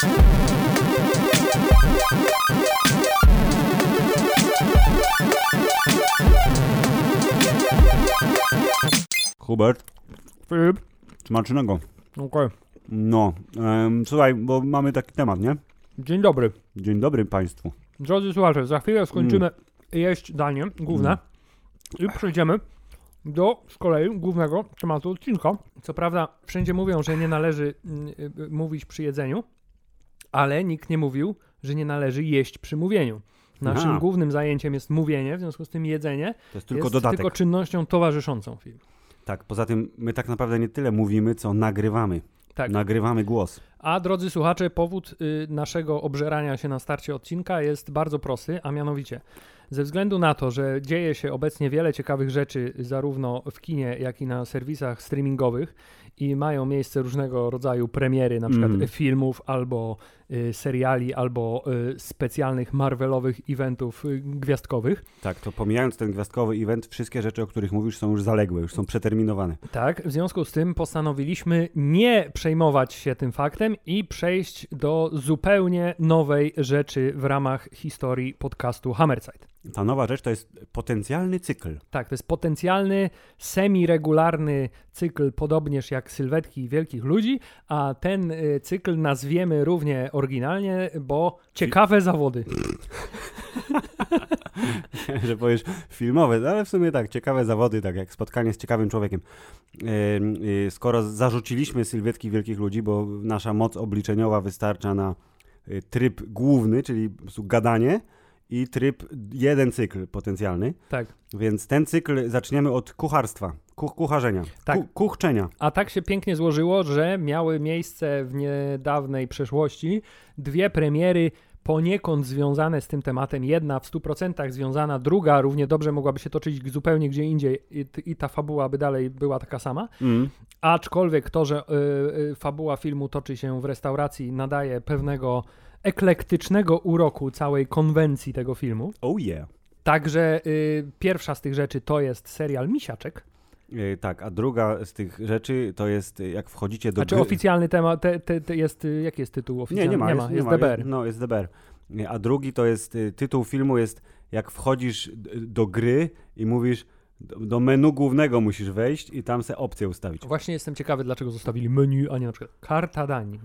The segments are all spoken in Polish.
Hubert, Filip, smacznego. okej. No, em, słuchaj, bo mamy taki temat, nie? Dzień dobry. Dzień dobry Państwu. Drodzy słuchacze, za chwilę skończymy jeść danie główne i przejdziemy do z kolei głównego tematu odcinka. Co prawda, wszędzie mówią, że nie należy mm, y, y, mówić przy jedzeniu, ale nikt nie mówił, że nie należy jeść przy mówieniu. Naszym Aha. głównym zajęciem jest mówienie, w związku z tym jedzenie To jest tylko jest dodatek. tylko czynnością towarzyszącą film. Tak, poza tym my tak naprawdę nie tyle mówimy, co nagrywamy. Tak. Nagrywamy głos. A drodzy słuchacze, powód y, naszego obżerania się na starcie odcinka jest bardzo prosty, a mianowicie ze względu na to, że dzieje się obecnie wiele ciekawych rzeczy zarówno w kinie, jak i na serwisach streamingowych i mają miejsce różnego rodzaju premiery, na przykład Mhm. filmów albo y, seriali, albo y, specjalnych Marvelowych eventów y, gwiazdkowych. Tak, to pomijając ten gwiazdkowy event, wszystkie rzeczy, o których mówisz, są już zaległe, już są przeterminowane. Tak, w związku z tym postanowiliśmy nie przejmować się tym faktem i przejść do zupełnie nowej rzeczy w ramach historii podcastu Hammerside. Ta nowa rzecz to jest potencjalny cykl. Tak, to jest potencjalny, semi-regularny cykl, podobnież jak sylwetki wielkich ludzi, a ten y, cykl nazwiemy równie oryginalnie, bo ciekawe zawody. że powiesz filmowe, no ale w sumie tak, ciekawe zawody, tak jak spotkanie z ciekawym człowiekiem. Y, Skoro zarzuciliśmy sylwetki wielkich ludzi, bo nasza moc obliczeniowa wystarcza na y, tryb główny, czyli gadanie i tryb jeden cykl potencjalny, Tak. więc ten cykl zaczniemy od kucharstwa, kuch, kucharzenia, Tak. ku, kuchczenia. A tak się pięknie złożyło, że miały miejsce w niedawnej przeszłości dwie premiery poniekąd związane z tym tematem. Jedna w 100% związana, druga równie dobrze mogłaby się toczyć zupełnie gdzie indziej i, i ta fabuła by dalej była taka sama. Mm. Aczkolwiek to, że y, y, fabuła filmu toczy się w restauracji, nadaje pewnego eklektycznego uroku całej konwencji tego filmu. Oh yeah. Także y, pierwsza z tych rzeczy to jest serial Misiaczek. Y, Tak, a druga z tych rzeczy to jest, y, jak wchodzicie do Znaczy gry... oficjalny temat, te, te, te jest, y, jaki jest tytuł Nie, oficjalny? nie ma, jest, jest DBR. No, jest DBR. Nie, A drugi to jest, tytuł filmu jest, jak wchodzisz do gry i mówisz, do, menu głównego musisz wejść i tam se opcję ustawić. Właśnie jestem ciekawy, dlaczego zostawili menu, a nie na przykład karta dań.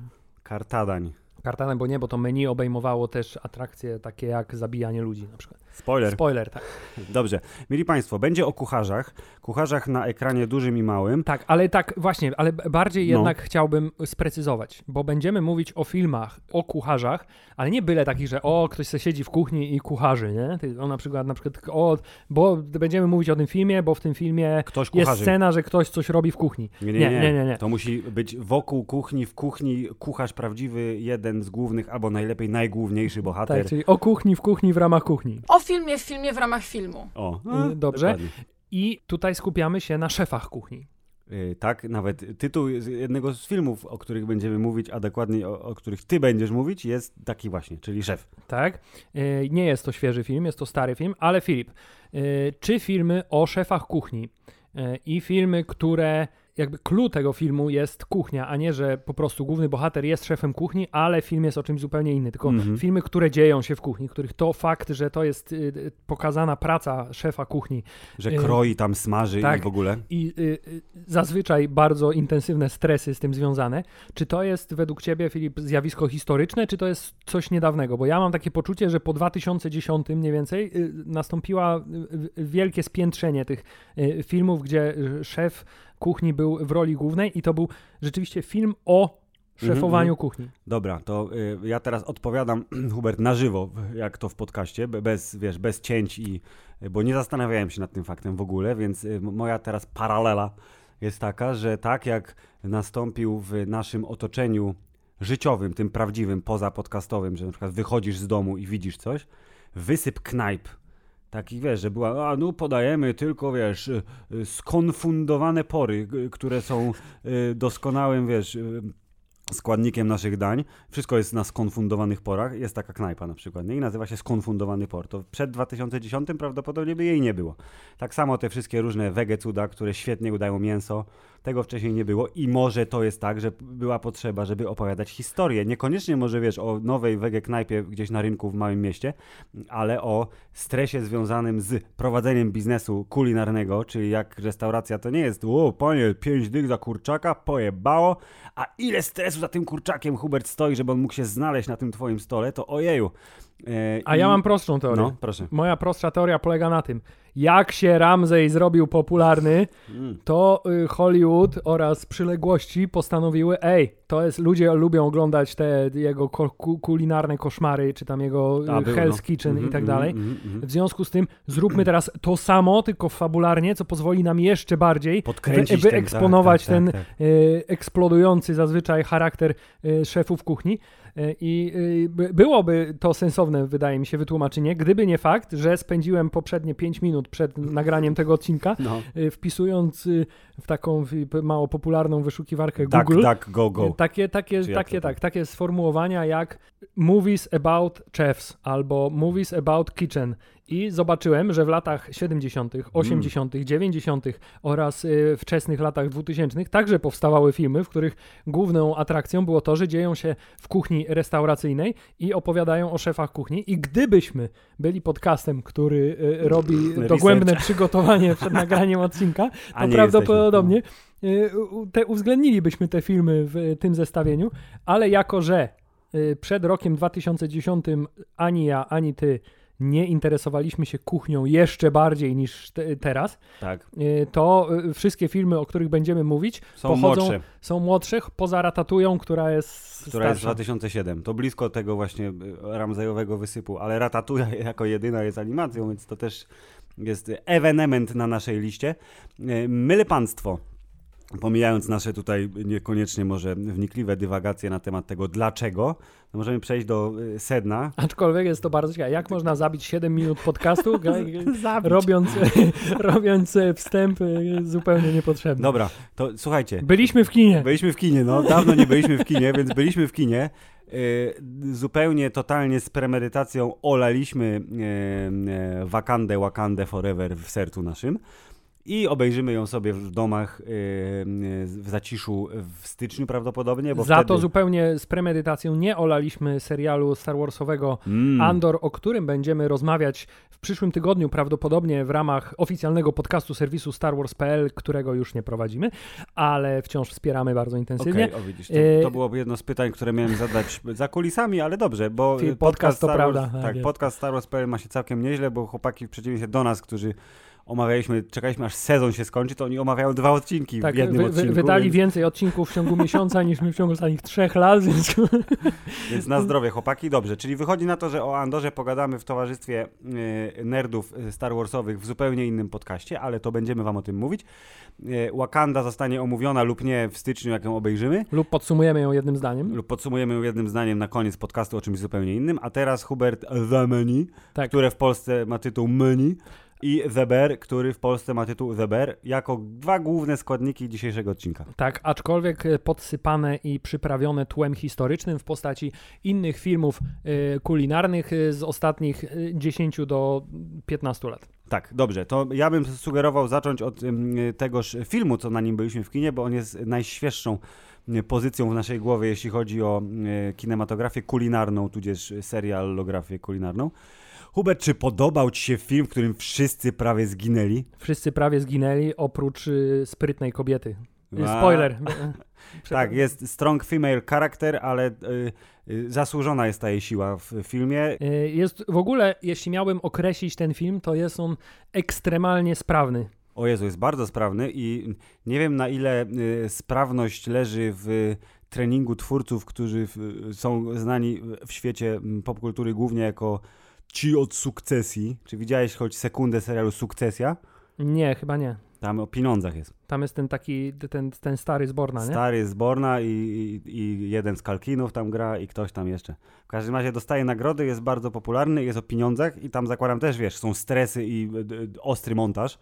Karta dań. Karta dań, bo nie, bo to menu obejmowało też atrakcje takie jak zabijanie ludzi na przykład. Spoiler. Spoiler, tak. Dobrze. Mieli Państwo, będzie o kucharzach. Kucharzach na ekranie dużym i małym. Tak, ale tak, właśnie, ale bardziej No. jednak chciałbym sprecyzować, bo będziemy mówić o filmach, o kucharzach, ale nie byle takich, że o, ktoś se siedzi w kuchni i kucharzy, nie? Tylko na przykład, na przykład, o, bo będziemy mówić o tym filmie, bo w tym filmie Ktoś jest scena, że ktoś coś robi w kuchni. Nie nie nie, nie, nie, nie. To musi być wokół kuchni, w kuchni kucharz prawdziwy, jeden z głównych, albo najlepiej najgłówniejszy bohater. Tak, czyli o kuchni, w kuchni, w ramach kuchni. O filmie w filmie w ramach filmu. O, Y, dobrze. dokładnie. I tutaj skupiamy się na szefach kuchni. Y, Tak, nawet tytuł jednego z filmów, o których będziemy mówić, a dokładniej o, o których ty będziesz mówić, jest taki właśnie, czyli szef. Tak? Y, Nie jest to świeży film, jest to stary film, ale Filip, y, czy filmy o szefach kuchni i filmy, które jakby clue tego filmu jest kuchnia, a nie, że po prostu główny bohater jest szefem kuchni, ale film jest o czymś zupełnie innym. Tylko Mhm. filmy, które dzieją się w kuchni, których to fakt, że to jest y, y, pokazana praca szefa kuchni Że Y, kroi tam, smaży tak. i w ogóle. i y, y, zazwyczaj bardzo intensywne stresy z tym związane. Czy to jest według Ciebie, Filip, zjawisko historyczne, czy to jest coś niedawnego? Bo ja mam takie poczucie, że po 2010 mniej więcej nastąpiła wielkie spiętrzenie tych filmów, gdzie szef kuchni był w roli głównej i to był rzeczywiście film o szefowaniu mhm. kuchni. Dobra, to y, ja teraz odpowiadam, Hubert, na żywo, jak to w podcaście, be- bez, wiesz, bez cięć i, bo nie zastanawiałem się nad tym faktem w ogóle, więc y, moja teraz paralela jest taka, że tak jak nastąpił w naszym otoczeniu życiowym, tym prawdziwym, poza podcastowym, że na przykład wychodzisz z domu i widzisz coś, wysyp knajp, taki wiesz, że była, a no podajemy tylko, wiesz, y, y, skonfundowane pory, które są y, doskonałym, wiesz, składnikiem naszych dań. Wszystko jest na skonfundowanych porach. Jest taka knajpa na przykład nie? i nazywa się skonfundowany por. To przed 2010 prawdopodobnie by jej nie było. Tak samo te wszystkie różne wege cuda, które świetnie udają mięso, tego wcześniej nie było i może to jest tak, że była potrzeba, żeby opowiadać historię. Niekoniecznie może wiesz o nowej wege knajpie gdzieś na rynku w małym mieście, ale o stresie związanym z prowadzeniem biznesu kulinarnego, czyli jak restauracja to nie jest, o panie, pięć dych za kurczaka, pojebało, a ile stresu za tym kurczakiem Hubert stoi, żeby on mógł się znaleźć na tym twoim stole, to ojeju. E, A ja mam prostszą teorię. No, proszę. Moja prostsza teoria polega na tym, jak się Ramsey zrobił popularny, mm. to y, Hollywood oraz przyległości postanowiły, ej, to jest, ludzie lubią oglądać te jego kulinarne koszmary, czy tam jego y, A, Hell's no. Kitchen -hmm, i tak dalej. Mm -hmm. W związku z tym zróbmy teraz to samo, tylko fabularnie, co pozwoli nam jeszcze bardziej Podkręcić wy, wyeksponować ten, tak, tak, tak, ten y, eksplodujący zazwyczaj charakter y, szefów kuchni. Y, I y, byłoby to sensowne, wydaje mi się, wytłumaczenie, gdyby nie fakt, że spędziłem poprzednie 5 minut przed nagraniem tego odcinka, no. Y, wpisując w taką mało popularną wyszukiwarkę Google. Tak, tak, go, go. Takie, takie, takie, tak, takie sformułowania jak movies about chefs albo movies about kitchen. I zobaczyłem, że w latach 70., 80., mm. 90. oraz y, wczesnych latach 2000 także powstawały filmy, w których główną atrakcją było to, że dzieją się w kuchni restauracyjnej i opowiadają o szefach kuchni. I gdybyśmy byli podcastem, który y, robi dogłębne przygotowanie przed nagraniem odcinka, to prawdopodobnie y, te, uwzględnilibyśmy te filmy w tym zestawieniu, ale jako że przed rokiem 2010 ani ja, ani ty nie interesowaliśmy się kuchnią jeszcze bardziej niż te, teraz, tak. Y, to y, wszystkie filmy, o których będziemy mówić, są pochodzą, młodsze. Są młodsze, poza Ratatują, która jest Która starsza. jest 2007. To blisko tego właśnie y, Ramzejowego wysypu, ale Ratatuja jako jedyna jest animacją, więc to też jest ewenement na naszej liście. Myle Państwo pomijając nasze tutaj niekoniecznie może wnikliwe dywagacje na temat tego dlaczego, to możemy przejść do y, sedna. Aczkolwiek jest to bardzo ciekawe. Jak można zabić 7 minut podcastu, robiąc, robiąc e, wstęp e, zupełnie niepotrzebny. Dobra, to słuchajcie. Byliśmy w kinie. Byliśmy w kinie, no. Dawno nie byliśmy w kinie, więc byliśmy w kinie. Y, zupełnie, totalnie z premedytacją olaliśmy y, Wakandę, Wakandę Forever w sercu naszym i obejrzymy ją sobie w domach yy, w zaciszu w styczniu prawdopodobnie. Bo Za wtedy... to zupełnie z premedytacją nie olaliśmy serialu Star Warsowego mm. Andor, o którym będziemy rozmawiać w przyszłym tygodniu, prawdopodobnie w ramach oficjalnego podcastu serwisu Star Wars.pl, którego już nie prowadzimy, ale wciąż wspieramy bardzo intensywnie. Okay, o, widzisz, to, to y, byłoby jedno z pytań, które miałem zadać za kulisami, ale dobrze, bo podcast, podcast to Star Wars, prawda. Tak, tak podcast Star Wars.pl ma się całkiem nieźle, bo chłopaki w przeciwieństwie do nas, którzy omawialiśmy, czekaliśmy aż sezon się skończy, to oni omawiają dwa odcinki tak, w jednym wy, odcinku. Wydali więc... więcej odcinków w ciągu miesiąca niż my w ciągu ostatnich trzech lat, więc... więc na zdrowie chłopaki, dobrze. Czyli wychodzi na to, że o Andorze pogadamy w towarzystwie y, nerdów Star Warsowych w zupełnie innym podcaście, ale to będziemy wam o tym mówić. Y, Wakanda zostanie omówiona lub nie w styczniu, jak ją obejrzymy. Lub podsumujemy ją jednym zdaniem. Lub podsumujemy ją jednym zdaniem na koniec podcastu o czymś zupełnie innym. A teraz Hubert The Menu, tak. które w Polsce ma tytuł Menu i The Bear, który w Polsce ma tytuł The Bear, jako dwa główne składniki dzisiejszego odcinka. Tak, aczkolwiek e, podsypane i przyprawione tłem historycznym w postaci innych filmów y, kulinarnych e, z ostatnich 10 do 15 lat. Tak, dobrze. To ja bym sugerował zacząć od tegoż filmu, co na nim byliśmy w kinie, bo on jest najświeższą pozycją w naszej głowie, jeśli chodzi o kinematografię kulinarną, tudzież serialografię kulinarną. Hubert, czy podobał Ci się film, w którym wszyscy prawie zginęli? Wszyscy prawie zginęli, oprócz y, sprytnej kobiety. Y, A. Spoiler. tak, jest strong female character, ale y, y, zasłużona jest ta jej siła w filmie. Y, jest w ogóle, jeśli miałbym określić ten film, to jest on ekstremalnie sprawny. O Jezu, jest bardzo sprawny i nie wiem na ile y, sprawność leży w treningu twórców, którzy są znani w świecie popkultury głównie jako ci od sukcesji. Czy widziałeś choć sekundę serialu Sukcesja? Nie, chyba nie. Tam o pieniądzach jest. Tam jest ten taki, ten, ten stary zborna, nie? Stary zborna i, i, i, jeden z Kalkinów tam gra i ktoś tam jeszcze. W każdym razie dostaje nagrody, jest bardzo popularny, jest o pieniądzach i tam zakładam też, wiesz, są stresy i ostry montaż.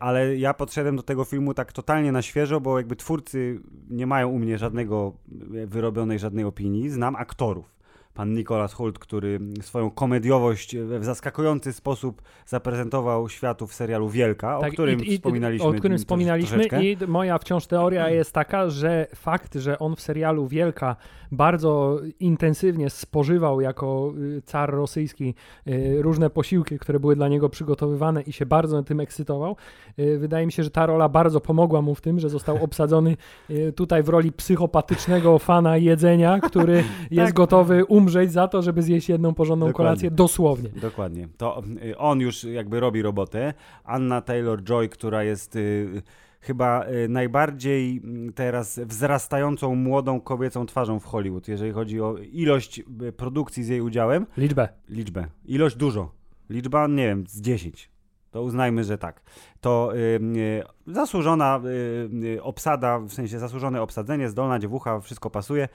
Ale ja podszedłem do tego filmu tak totalnie na świeżo, bo jakby twórcy nie mają u mnie żadnego e, wyrobionej żadnej opinii. Znam aktorów. Pan Nicholas Hoult, który swoją komediowość w zaskakujący sposób zaprezentował światu w serialu Wielka, o którym wspominaliśmy. Tak, O którym wspominaliśmy. i moja wciąż teoria jest taka, że fakt, że on w serialu Wielka bardzo intensywnie spożywał jako y, car rosyjski y, różne posiłki, które były dla niego przygotowywane i się bardzo tym ekscytował, y, wydaje mi się, że ta rola bardzo pomogła mu w tym, że został obsadzony tutaj w roli psychopatycznego fana jedzenia, który jest gotowy umrzeć za to, żeby zjeść jedną porządną. Dokładnie. kolację dosłownie. Dokładnie. To y, on już jakby robi robotę. Anna Taylor-Joy, która jest y, chyba y, najbardziej mm, teraz wzrastającą młodą kobiecą twarzą w Hollywood, jeżeli chodzi o ilość produkcji z jej udziałem. Liczbę. Liczbę. Ilość dużo. Liczba, nie wiem, z 10. To uznajmy, że tak. To y, zasłużona y, obsada, w sensie zasłużone obsadzenie, zdolna dziewucha, wszystko pasuje.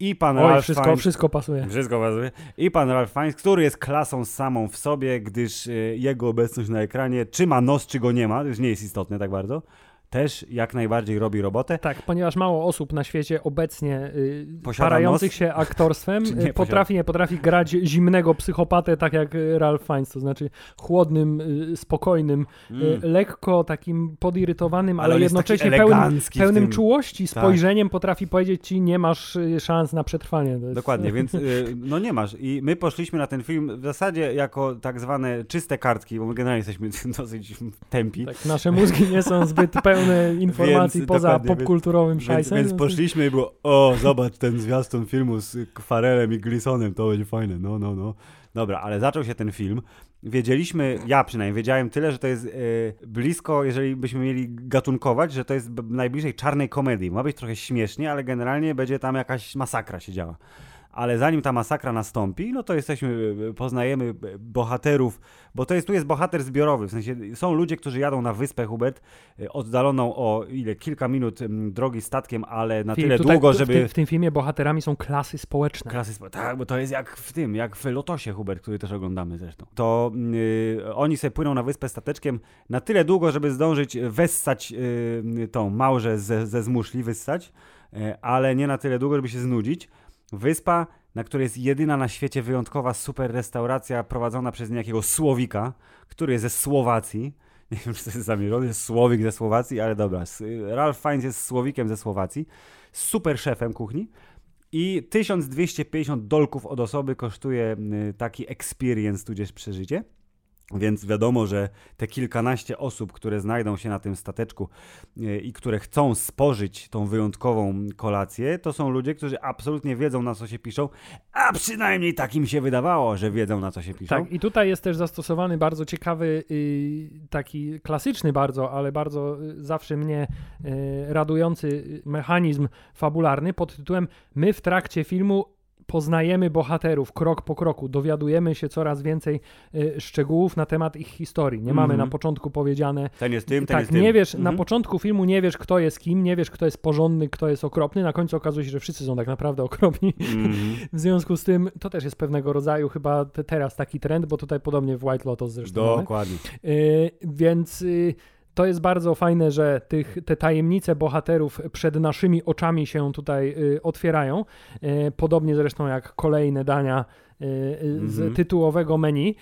I pan Oj, Ralph wszystko, Fiennes- wszystko pasuje. wszystko pasuje. I pan Ralph Fiennes, który jest klasą samą w sobie, gdyż y, jego obecność na ekranie, czy ma nos, czy go nie ma, już nie jest istotne tak bardzo, też jak najbardziej robi robotę. Tak, ponieważ mało osób na świecie obecnie y, Posiada parających nos? się aktorstwem nie y, potrafi, nie potrafi grać zimnego psychopatę, tak jak y, Ralph Fiennes, to znaczy chłodnym, y, spokojnym, y, lekko takim podirytowanym, ale, Mm. taki jednocześnie pełnym, pełnym czułości, Tak. spojrzeniem potrafi powiedzieć ci, nie masz y, szans na przetrwanie. Jest, Dokładnie, więc no nie masz. I my poszliśmy na ten film w zasadzie jako tak zwane czyste kartki, bo my generalnie jesteśmy dosyć tępi. Tak, nasze mózgi nie są zbyt pełne informacji Więc, poza popkulturowym szajsem. więc więc- poszliśmy i było, o zobacz ten zwiastun filmu z Farelem i Glisonem, to będzie fajne, no, no, no. Dobra, ale zaczął się ten film. Wiedzieliśmy, ja przynajmniej wiedziałem tyle, że to jest e, blisko, jeżeli byśmy mieli gatunkować, że to jest najbliżej czarnej komedii. Ma być trochę śmiesznie, ale generalnie będzie tam jakaś masakra się działa. Ale zanim ta masakra nastąpi, no to jesteśmy, poznajemy bohaterów, bo to jest, tu jest bohater zbiorowy, w sensie są ludzie, którzy jadą na wyspę, Hubert, e, oddaloną o ile, kilka minut drogi statkiem, ale na Filip, tyle tutaj długo, w żeby... tym, w tym filmie bohaterami są klasy społeczne. Klasy spo... Tak, bo to jest jak w tym, jak w Lotosie, Hubert, który też oglądamy zresztą. To yy, oni sobie płyną na wyspę stateczkiem na tyle długo, żeby zdążyć wessać yy, tą małżę ze, ze zmuszli, wyssać, yy, ale nie na tyle długo, żeby się znudzić. Wyspa, na której jest jedyna na świecie wyjątkowa super restauracja prowadzona przez niejakiego Słowika, który jest ze Słowacji. Nie wiem, czy to jest zamierzony, jest Słowik ze Słowacji, ale dobra. Ralph Fiennes jest Słowikiem ze Słowacji, super szefem kuchni. I 1250 dolków od osoby kosztuje y, taki experience, tudzież przeżycie. Więc wiadomo, że te kilkanaście osób, które znajdą się na tym stateczku y, i które chcą spożyć tą wyjątkową kolację, to są ludzie, którzy absolutnie wiedzą, na co się piszą, a przynajmniej tak im się wydawało, że wiedzą, na co się piszą. Tak, i tutaj jest też zastosowany bardzo ciekawy, y, taki klasyczny bardzo, ale bardzo y, zawsze mnie y, radujący mechanizm fabularny pod tytułem My w trakcie filmu poznajemy bohaterów krok po kroku, dowiadujemy się coraz więcej y, szczegółów na temat ich historii. Nie mamy Mhm. na początku powiedziane, Ten jest tym, ten tak, jest tym. nie wiesz, na Mhm. początku filmu nie wiesz, kto jest kim, nie wiesz, kto jest porządny, kto jest okropny, na końcu okazuje się, że wszyscy są tak naprawdę okropni. Mhm. W związku z tym to też jest pewnego rodzaju chyba te, teraz taki trend, bo tutaj podobnie w White Lotus zresztą mamy. Dokładnie. Y, więc y, to jest bardzo fajne, że tych, te tajemnice bohaterów przed naszymi oczami się tutaj y, otwierają. Y, podobnie zresztą jak kolejne dania y, z Mhm. tytułowego menu.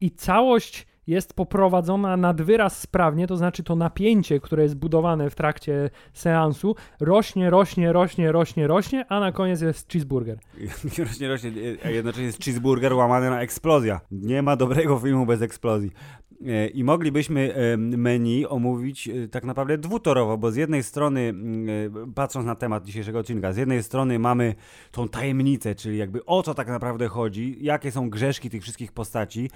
I całość jest poprowadzona nad wyraz sprawnie, to znaczy to napięcie, które jest budowane w trakcie seansu, rośnie, rośnie, rośnie, rośnie, rośnie, a na koniec jest cheeseburger. rośnie, rośnie, a jednocześnie jest cheeseburger łamany na eksplozja. Nie ma dobrego filmu bez eksplozji. E, I moglibyśmy e, menu omówić e, tak naprawdę dwutorowo, bo z jednej strony, patrząc na temat dzisiejszego odcinka, z jednej strony mamy tą tajemnicę, czyli jakby o co tak naprawdę chodzi, jakie są grzeszki tych wszystkich postaci,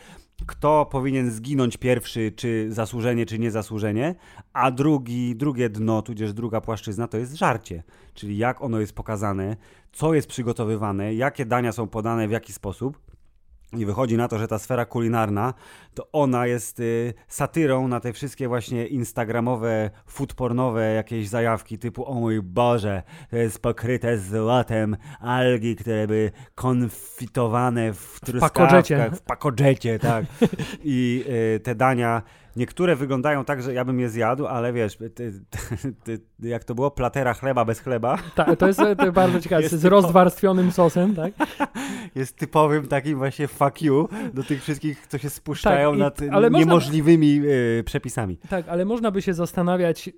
kto powinien zginąć pierwszy, czy zasłużenie, czy niezasłużenie, a drugi, drugie dno, tudzież druga płaszczyzna to jest żarcie, czyli jak ono jest pokazane, co jest przygotowywane, jakie dania są podane, w jaki sposób. I wychodzi na to, że ta sfera kulinarna, to ona jest y, satyrą na te wszystkie właśnie instagramowe, foodpornowe jakieś zajawki typu o mój Boże, to jest pokryte złotem algi, które by konfitowane w truskawkach, w pakodżecie, tak. I y, te dania Niektóre wyglądają tak, że ja bym je zjadł, ale wiesz, ty, ty, ty, jak to było, platera chleba bez chleba. Tak, to jest, to bardzo ciekawe, jest z typo... rozwarstwionym sosem, tak? Jest typowym takim właśnie fuck you do tych wszystkich, co się spuszczają tak, nad ale niemożliwymi można... y, przepisami. Tak, ale można by się zastanawiać, y,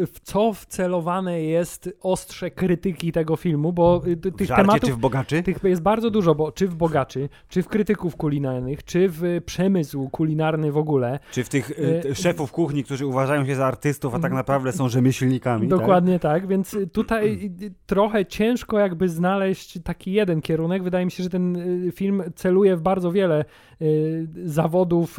y, w co wcelowane jest ostrze krytyki tego filmu, bo y, tych Żarcie, tematów... czy w bogaczy? Tych jest bardzo dużo, bo czy w bogaczy, czy w krytyków kulinarnych, czy w przemysł kulinarny w ogóle. Czy w tych szefów kuchni, którzy uważają się za artystów, a tak naprawdę są rzemieślnikami. Tak? Dokładnie tak, tak więc tutaj trochę ciężko jakby znaleźć taki jeden kierunek. Wydaje mi się, że ten y, film celuje w bardzo wiele y, zawodów,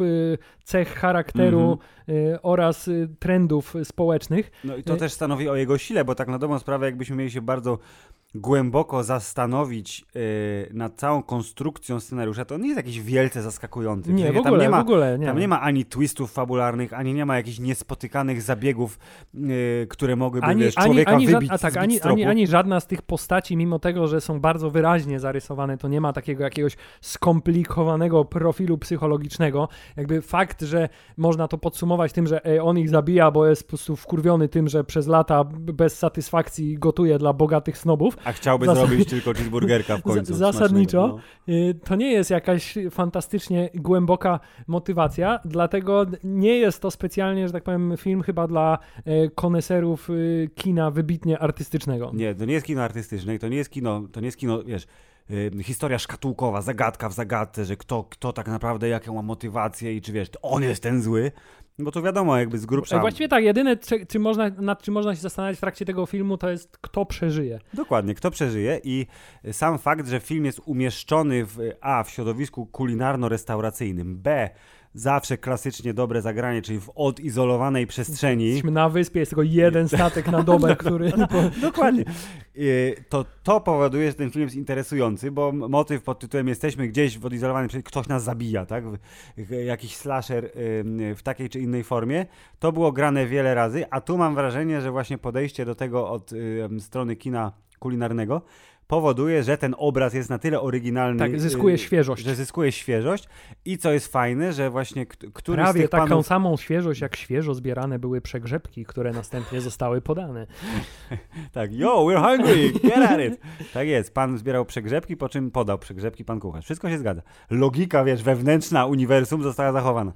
cech charakteru mhm. oraz trendów społecznych. No i to też stanowi o jego sile, bo tak na dobrą sprawę jakbyśmy mieli się bardzo głęboko zastanowić yy, nad całą konstrukcją scenariusza, to nie jest jakiś wielce zaskakujący. Nie, w, ogóle, tam nie ma, w ogóle nie. Tam nie ma ani twistów fabularnych, ani nie ma jakichś niespotykanych zabiegów, yy, które mogłyby ani, wiesz, człowieka ani, ani wybić a tak, ani, ani, ani żadna z tych postaci, mimo tego, że są bardzo wyraźnie zarysowane, to nie ma takiego jakiegoś skomplikowanego profilu psychologicznego. Jakby fakt, że można to podsumować tym, że ej, on ich zabija, bo jest po prostu wkurwiony tym, że przez lata bez satysfakcji gotuje dla bogatych snobów, a chciałby Zas zrobić tylko cheeseburgerka w końcu. Zasadniczo no. Y, to nie jest jakaś fantastycznie głęboka motywacja, dlatego nie jest to specjalnie, że tak powiem, film chyba dla y, koneserów y, kina wybitnie artystycznego. Nie, to nie jest kino artystyczne, to nie jest kino, to nie jest kino, wiesz, historia szkatułkowa, zagadka w zagadce, że kto, kto tak naprawdę, jaką ma motywację i czy wiesz, on jest ten zły, bo to wiadomo, jakby z grubsza. Właściwie tak, jedyne, czy, czy można, nad czym można się zastanawiać w trakcie tego filmu, to jest kto przeżyje. Dokładnie, kto przeżyje i sam fakt, że film jest umieszczony w A w środowisku kulinarno-restauracyjnym, B zawsze klasycznie dobre zagranie, czyli w odizolowanej przestrzeni. Jesteśmy na wyspie, jest tylko jeden statek na dobę, który... Dokładnie. To, to powoduje, że ten film jest interesujący, bo motyw pod tytułem jesteśmy gdzieś w odizolowanej przestrzeni, ktoś nas zabija, tak? Jakiś slasher w takiej czy innej formie. To było grane wiele razy, a tu mam wrażenie, że właśnie podejście do tego od strony kina kulinarnego powoduje, że ten obraz jest na tyle oryginalny. Tak, zyskuje y, świeżość. Że zyskuje świeżość. I co jest fajne, że właśnie któryś Prawie z tych taką panów... samą świeżość, jak świeżo zbierane były przegrzebki, które następnie zostały podane. tak, yo, we're hungry, get at it. Tak jest, pan zbierał przegrzebki, po czym podał przegrzebki pan kucharz. Wszystko się zgadza. Logika, wiesz, wewnętrzna uniwersum została zachowana.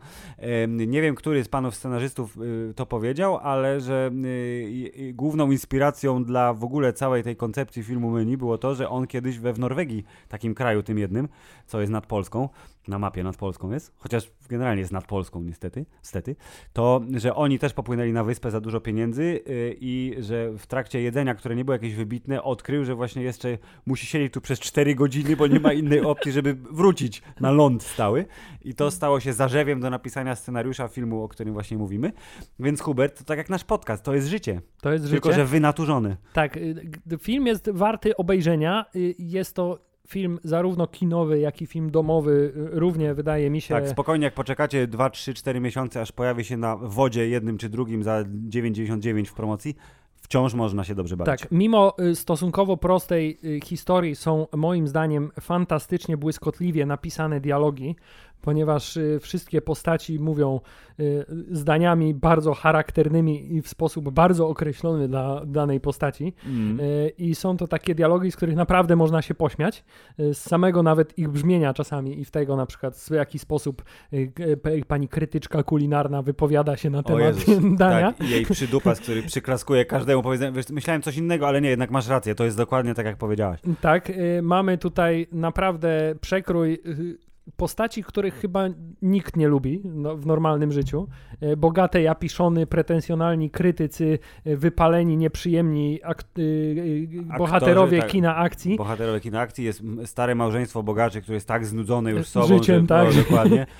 Nie wiem, który z panów scenarzystów y, to powiedział, ale że y, główną inspiracją dla w ogóle całej tej koncepcji filmu menu było to, że on kiedyś we w Norwegii, takim kraju tym jednym, co jest nad Polską, na mapie nad Polską jest, chociaż generalnie jest nad Polską niestety, niestety, to, że oni też popłynęli na wyspę za dużo pieniędzy yy, i że w trakcie jedzenia, które nie było jakieś wybitne, odkrył, że właśnie jeszcze musi siedzieć tu przez 4 godziny, bo nie ma innej opcji, żeby wrócić na ląd stały. I to stało się zarzewiem do napisania scenariusza filmu, o którym właśnie mówimy. Więc Hubert, to tak jak nasz podcast, to jest życie. To jest Tylko, życie. że wynaturzony. Tak, y, film jest warty obejrzenia. Y, jest to film zarówno kinowy, jak i film domowy równie wydaje mi się. Tak, spokojnie, jak poczekacie 2, 3, 4 miesiące, aż pojawi się na wodzie jednym czy drugim za 9,99 w promocji, wciąż można się dobrze bawić. Tak, mimo y, stosunkowo prostej y, historii są moim zdaniem fantastycznie błyskotliwie napisane dialogi ponieważ y, wszystkie postaci mówią y, zdaniami bardzo charakternymi i w sposób bardzo określony dla danej postaci. Mm. I są to takie dialogi, z których naprawdę można się pośmiać, z samego nawet ich brzmienia czasami i w tego na przykład w jaki sposób pani krytyczka kulinarna wypowiada się na temat Jezus, dania. Tak, jej przydupas, który przyklaskuje każdemu powiedzeniu. Wiesz, myślałem coś innego, ale nie, jednak masz rację, to jest dokładnie tak, jak powiedziałaś. Tak, mamy tutaj naprawdę przekrój postaci, których chyba nikt nie lubi no, w normalnym życiu. E, bogate, japiszony, pretensjonalni krytycy, e, wypaleni, nieprzyjemni ak- Aktorzy, bohaterowie tak, kina akcji. Bohaterowie kina akcji jest stare małżeństwo bogaczy, które jest tak znudzone już sobą. Życiem, że, tak. No, dokładnie.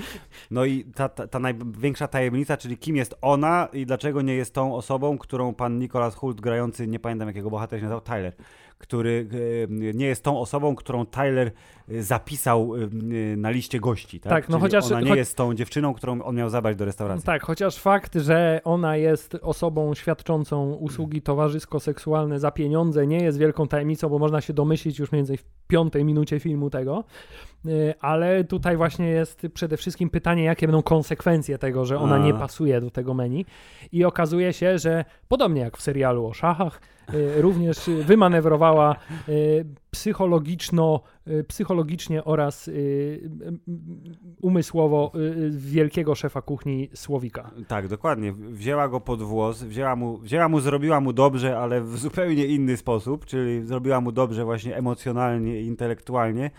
No i ta, ta, ta, największa tajemnica, czyli kim jest ona i dlaczego nie jest tą osobą, którą pan Nicholas Hult grający, nie pamiętam jakiego bohatera się nazywał, Tyler który e, nie jest tą osobą, którą Tyler zapisał na liście gości, tak? Tak, no Czyli chociaż- ona nie choć- jest tą dziewczyną, którą on miał zabrać do restauracji. Tak, chociaż fakt, że ona jest osobą świadczącą usługi towarzysko-seksualne za pieniądze nie jest wielką tajemnicą, bo można się domyślić już mniej więcej w piątej minucie filmu tego, ale tutaj właśnie jest przede wszystkim pytanie, jakie będą konsekwencje tego, że ona A. nie pasuje do tego menu i okazuje się, że podobnie jak w serialu o szachach, y, również y, wymanewrowała y, psychologiczno, y, psychologicznie oraz y, y, umysłowo y, y, wielkiego szefa kuchni Słowika. Tak, dokładnie. Wzięła go pod włos, wzięła mu, wzięła mu, zrobiła mu dobrze, ale w zupełnie inny sposób, czyli zrobiła mu dobrze właśnie emocjonalnie i intelektualnie,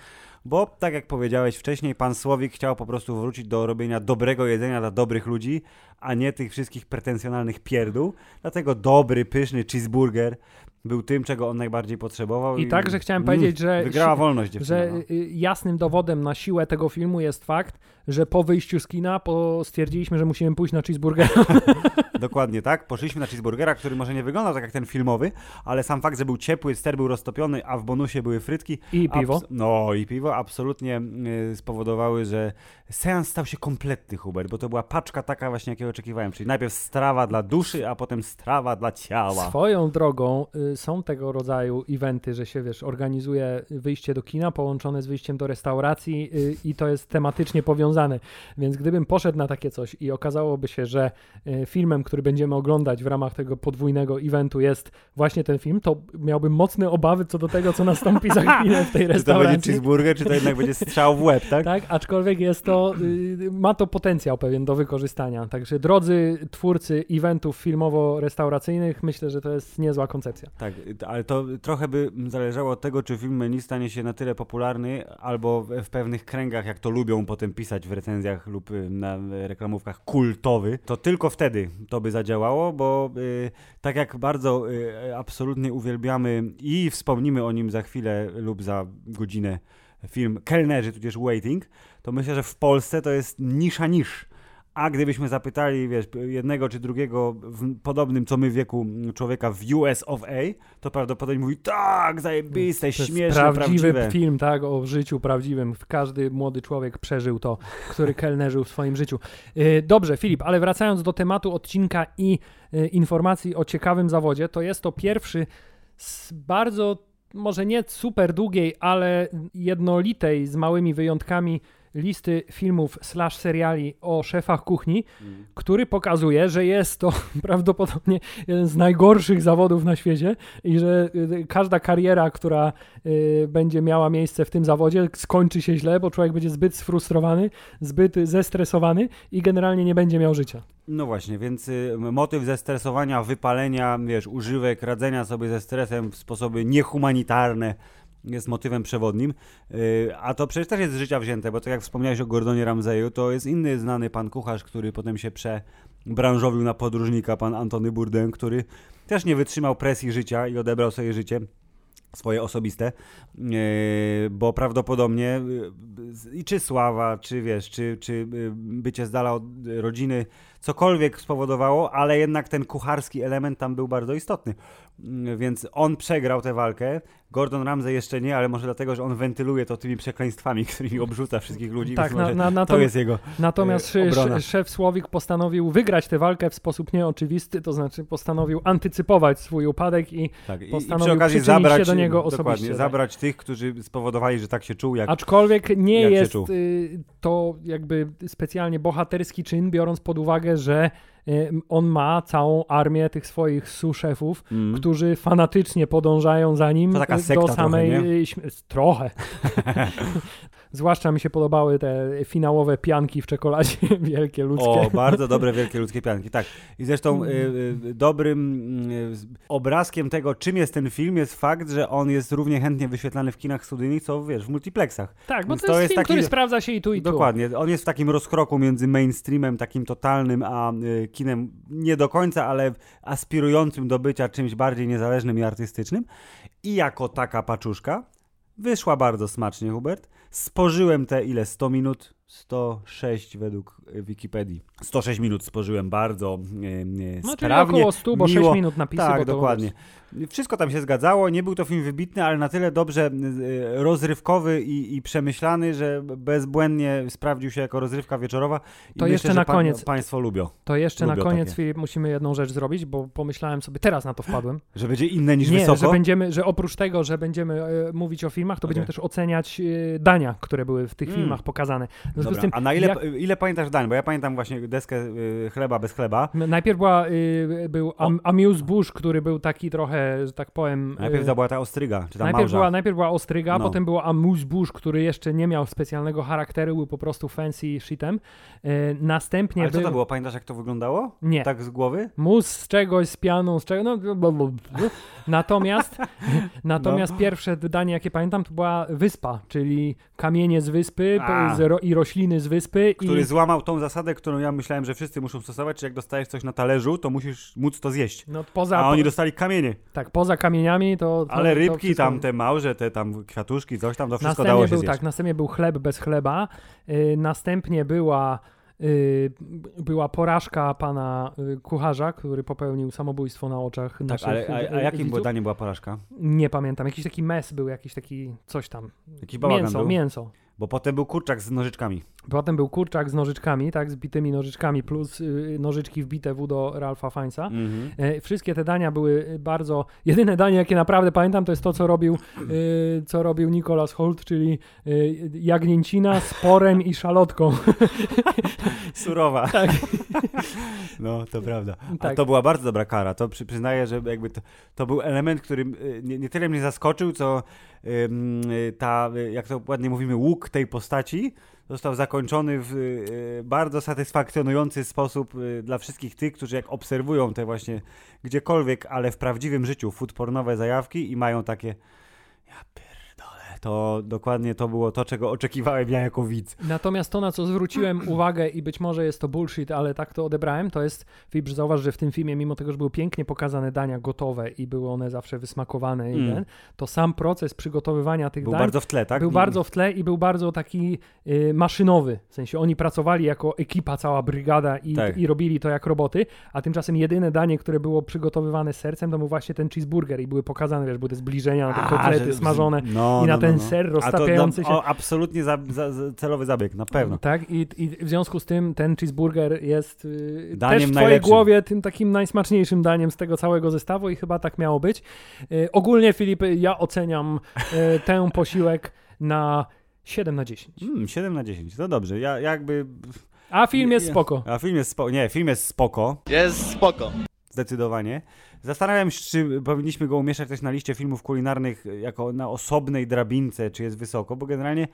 bo tak jak powiedziałeś wcześniej, pan Słowik chciał po prostu wrócić do robienia dobrego jedzenia dla dobrych ludzi, a nie tych wszystkich pretensjonalnych pierdół. Dlatego dobry, pyszny cheeseburger był tym, czego on najbardziej potrzebował. I także chciałem Mm, powiedzieć, że Wygrała wolność dziewczyna. że no. y, jasnym dowodem na siłę tego filmu jest fakt, że po wyjściu z kina po stwierdziliśmy, że musimy pójść na cheeseburger. Dokładnie tak. Poszliśmy na cheeseburgera, który może nie wyglądał tak jak ten filmowy, ale sam fakt, że był ciepły, ster był roztopiony, a w bonusie były frytki. I piwo. abs- no i piwo absolutnie y, spowodowały, że seans stał się kompletny, Hubert, bo to była paczka taka właśnie, jakiej oczekiwałem. Czyli najpierw strawa dla duszy, a potem strawa dla ciała. Swoją drogą y, są tego rodzaju eventy, że się wiesz, organizuje wyjście do kina połączone z wyjściem do restauracji y, i to jest tematycznie powiązane. Więc gdybym poszedł na takie coś i okazałoby się, że y, filmem, który będziemy oglądać w ramach tego podwójnego eventu jest właśnie ten film, to miałbym mocne obawy co do tego, co nastąpi za chwilę w tej Czy to będzie restauracji. cheeseburger, czy to jednak będzie strzał w łeb, tak? Tak, aczkolwiek jest to, y, ma to potencjał pewien do wykorzystania. Także drodzy twórcy eventów filmowo-restauracyjnych, myślę, że to jest niezła koncepcja. Tak, ale to trochę by zależało od tego, czy film menu stanie się na tyle popularny, albo w pewnych kręgach, jak to lubią potem pisać w recenzjach lub y, na reklamówkach, kultowy, to tylko wtedy to by zadziałało, bo y, tak jak bardzo y, absolutnie uwielbiamy i wspomnimy o nim za chwilę lub za godzinę film Kelnerzy, tudzież Waiting, to myślę, że w Polsce to jest nisza nisz. A gdybyśmy zapytali, wiesz, jednego czy drugiego w podobnym co my wieku człowieka w US of A, to prawdopodobnie mówi, tak, zajebiste, To śmieszne, prawdziwy prawdziwe. film, tak, o życiu prawdziwym. Każdy młody człowiek przeżył to, który kelnerzył w swoim życiu. Yy, Dobrze, Filip, ale wracając do tematu odcinka i yy, informacji o ciekawym zawodzie, to jest to pierwszy z bardzo, może nie super długiej, ale jednolitej, z małymi wyjątkami listy filmów slash seriali o szefach kuchni, Mm. który pokazuje, że jest to prawdopodobnie jeden z najgorszych zawodów na świecie i że y, każda kariera, która y, będzie miała miejsce w tym zawodzie, skończy się źle, bo człowiek będzie zbyt sfrustrowany, zbyt zestresowany i generalnie nie będzie miał życia. No właśnie, więc y, motyw zestresowania, wypalenia, wiesz, używek, radzenia sobie ze stresem w sposoby niehumanitarne jest motywem przewodnim, y, a to przecież też jest z życia wzięte, bo tak jak wspomniałeś o Gordonie Ramseyu, to jest inny znany pan kucharz, który potem się przebranżowił na podróżnika, pan Antony Bourdain, który też nie wytrzymał presji życia i odebrał sobie życie swoje osobiste, yy, bo prawdopodobnie yy, i czy sława, czy wiesz, czy, czy bycie z dala od rodziny, cokolwiek spowodowało, ale jednak ten kucharski element tam był bardzo istotny. Yy, Więc on przegrał tę walkę. Gordon Ramsay jeszcze nie, ale może dlatego, że on wentyluje to tymi przekleństwami, którymi obrzuca wszystkich ludzi. Tak, na, na, na to jest jego. natomiast e, sz- obrona. szef Słowik postanowił wygrać tę walkę w sposób nieoczywisty, to znaczy postanowił antycypować swój upadek i Tak. I, i postanowił przy okazji przyczynić się zabrać do niego osobiście, tak. zabrać tych, którzy spowodowali, że tak się czuł, jak Aczkolwiek nie jak jest y, to jakby specjalnie bohaterski czyn, biorąc pod uwagę, uwagę, że on ma całą armię tych swoich suszefów, Mm. którzy fanatycznie podążają za nim To taka y, sekta do samej trochę, y, śm- trochę. Zwłaszcza mi się podobały te finałowe pianki w czekoladzie, wielkie ludzkie. O, bardzo dobre, wielkie ludzkie pianki, tak. I zresztą y, y, dobrym y, obrazkiem tego, czym jest ten film, jest fakt, że on jest równie chętnie wyświetlany w kinach studyjnych, co wiesz, w multiplexach. tak, bo więc to, to jest, jest film, taki- który sprawdza się i tu, i tu. Dokładnie. On jest w takim rozkroku między mainstreamem takim totalnym, a y, kinem nie do końca, ale aspirującym do bycia czymś bardziej niezależnym i artystycznym. I jako taka paczuszka wyszła bardzo smacznie, Hubert. Spożyłem te ile? 100 minut? 106 według e, Wikipedii. 106 minut spożyłem bardzo e, No, czyli sprawnie. około 100, bo miło. 6 minut napisy. tak, dokładnie. Wszystko tam się zgadzało. Nie był to film wybitny, ale na tyle dobrze rozrywkowy i, i przemyślany, że bezbłędnie sprawdził się jako rozrywka wieczorowa. I To myślę, jeszcze na koniec- Państwo lubią. To jeszcze na Lubią koniec, takie. Filip, musimy jedną rzecz zrobić, bo pomyślałem sobie, teraz na to wpadłem. Że będzie inne niż Nie, wysoko. że będziemy, że oprócz tego, że będziemy mówić o filmach, to Okej. będziemy też oceniać dania, które były w tych Mm. filmach pokazane. Dobra, tym, a na ile, jak- ile pamiętasz dań? Bo ja pamiętam właśnie deskę y, chleba bez chleba. Najpierw była, y, był am, Amuse Bush, który był taki trochę, że tak powiem... y, Najpierw to była ta ostryga, czy ta najpierw, małża. była, najpierw była Ostryga, No. potem była Amuse Bush, który jeszcze nie miał specjalnego charakteru, był po prostu fancy shitem. Y, następnie Ale co był... to było? Pamiętasz jak to wyglądało? Nie. Tak z głowy? Mus z czegoś, z pianą, z czego. No, blablabla. natomiast natomiast pierwsze danie, jakie pamiętam, to była wyspa, czyli kamienie z wyspy A. i rośliny z wyspy. Który i, złamał tą zasadę, którą ja myślałem, że wszyscy muszą stosować, czy jak dostajesz coś na talerzu, to musisz móc to zjeść. no, poza, A oni dostali kamienie. tak, poza kamieniami to. to Ale to rybki wszystko- tam, te małże, te tam kwiatuszki, coś tam, to wszystko Następnie dało się był zjeść. tak, następnie był chleb bez chleba. y, następnie była. y, była porażka pana y, kucharza, który popełnił samobójstwo na oczach Tak, naszych ale a, a jakim widzów. daniem była porażka? Nie pamiętam, jakiś taki mes był, jakiś taki coś tam. Jakiś Mięso, był? mięso. Bo potem był kurczak z nożyczkami. Potem był kurczak z nożyczkami, tak, z bitymi nożyczkami, plus y, nożyczki wbite w do Ralfa Fańca. Mhm. E, wszystkie te dania były y, bardzo. Jedyne danie, jakie naprawdę pamiętam, to jest to, co robił, y, co robił Nicholas Holt, czyli y, jagnięcina z porem i szalotką. Surowa. Tak. No, to prawda. A Tak. to była bardzo dobra kara. To przy, przyznaję, że jakby to, to był element, który y, nie, nie tyle mnie zaskoczył, co ta, jak to ładnie mówimy, łuk tej postaci został zakończony w y, bardzo satysfakcjonujący sposób y, dla wszystkich tych, którzy jak obserwują te właśnie gdziekolwiek, ale w prawdziwym życiu foodpornowe zajawki i mają takie ja to dokładnie to było to, czego oczekiwałem ja jako widz. Natomiast to, na co zwróciłem uwagę, i być może jest to bullshit, ale tak to odebrałem, to jest, Filip, zauważ, że w tym filmie, mimo tego, że były pięknie pokazane dania gotowe i były one zawsze wysmakowane, i Mm. ten, to sam proces przygotowywania tych Był dań bardzo w tle, tak? był bardzo w tle i był bardzo taki y, maszynowy. W sensie oni pracowali jako ekipa, cała brygada i, Tak. i robili to jak roboty, a tymczasem jedyne danie, które było przygotowywane sercem, to był właśnie ten cheeseburger i były pokazane, wiesz, były te zbliżenia na te kotlety smażone no, i na no, ten no, no. ser roztapiający się. O, absolutnie za, za, za celowy zabieg, na pewno. Tak, i, i w związku z tym ten cheeseburger jest y, Daniem też w twojej najlepszym. głowie tym takim najsmaczniejszym daniem z tego całego zestawu i chyba tak miało być. Y, ogólnie, Filip, ja oceniam y, ten posiłek na 7 na 10. Mm, 7 na 10, to dobrze. Ja jakby. A film jest spoko. A film jest spoko. Nie, film jest spoko. Jest spoko. Zdecydowanie. Zastanawiam się, czy powinniśmy go umieszczać też na liście filmów kulinarnych jako na osobnej drabince, czy jest wysoko, bo generalnie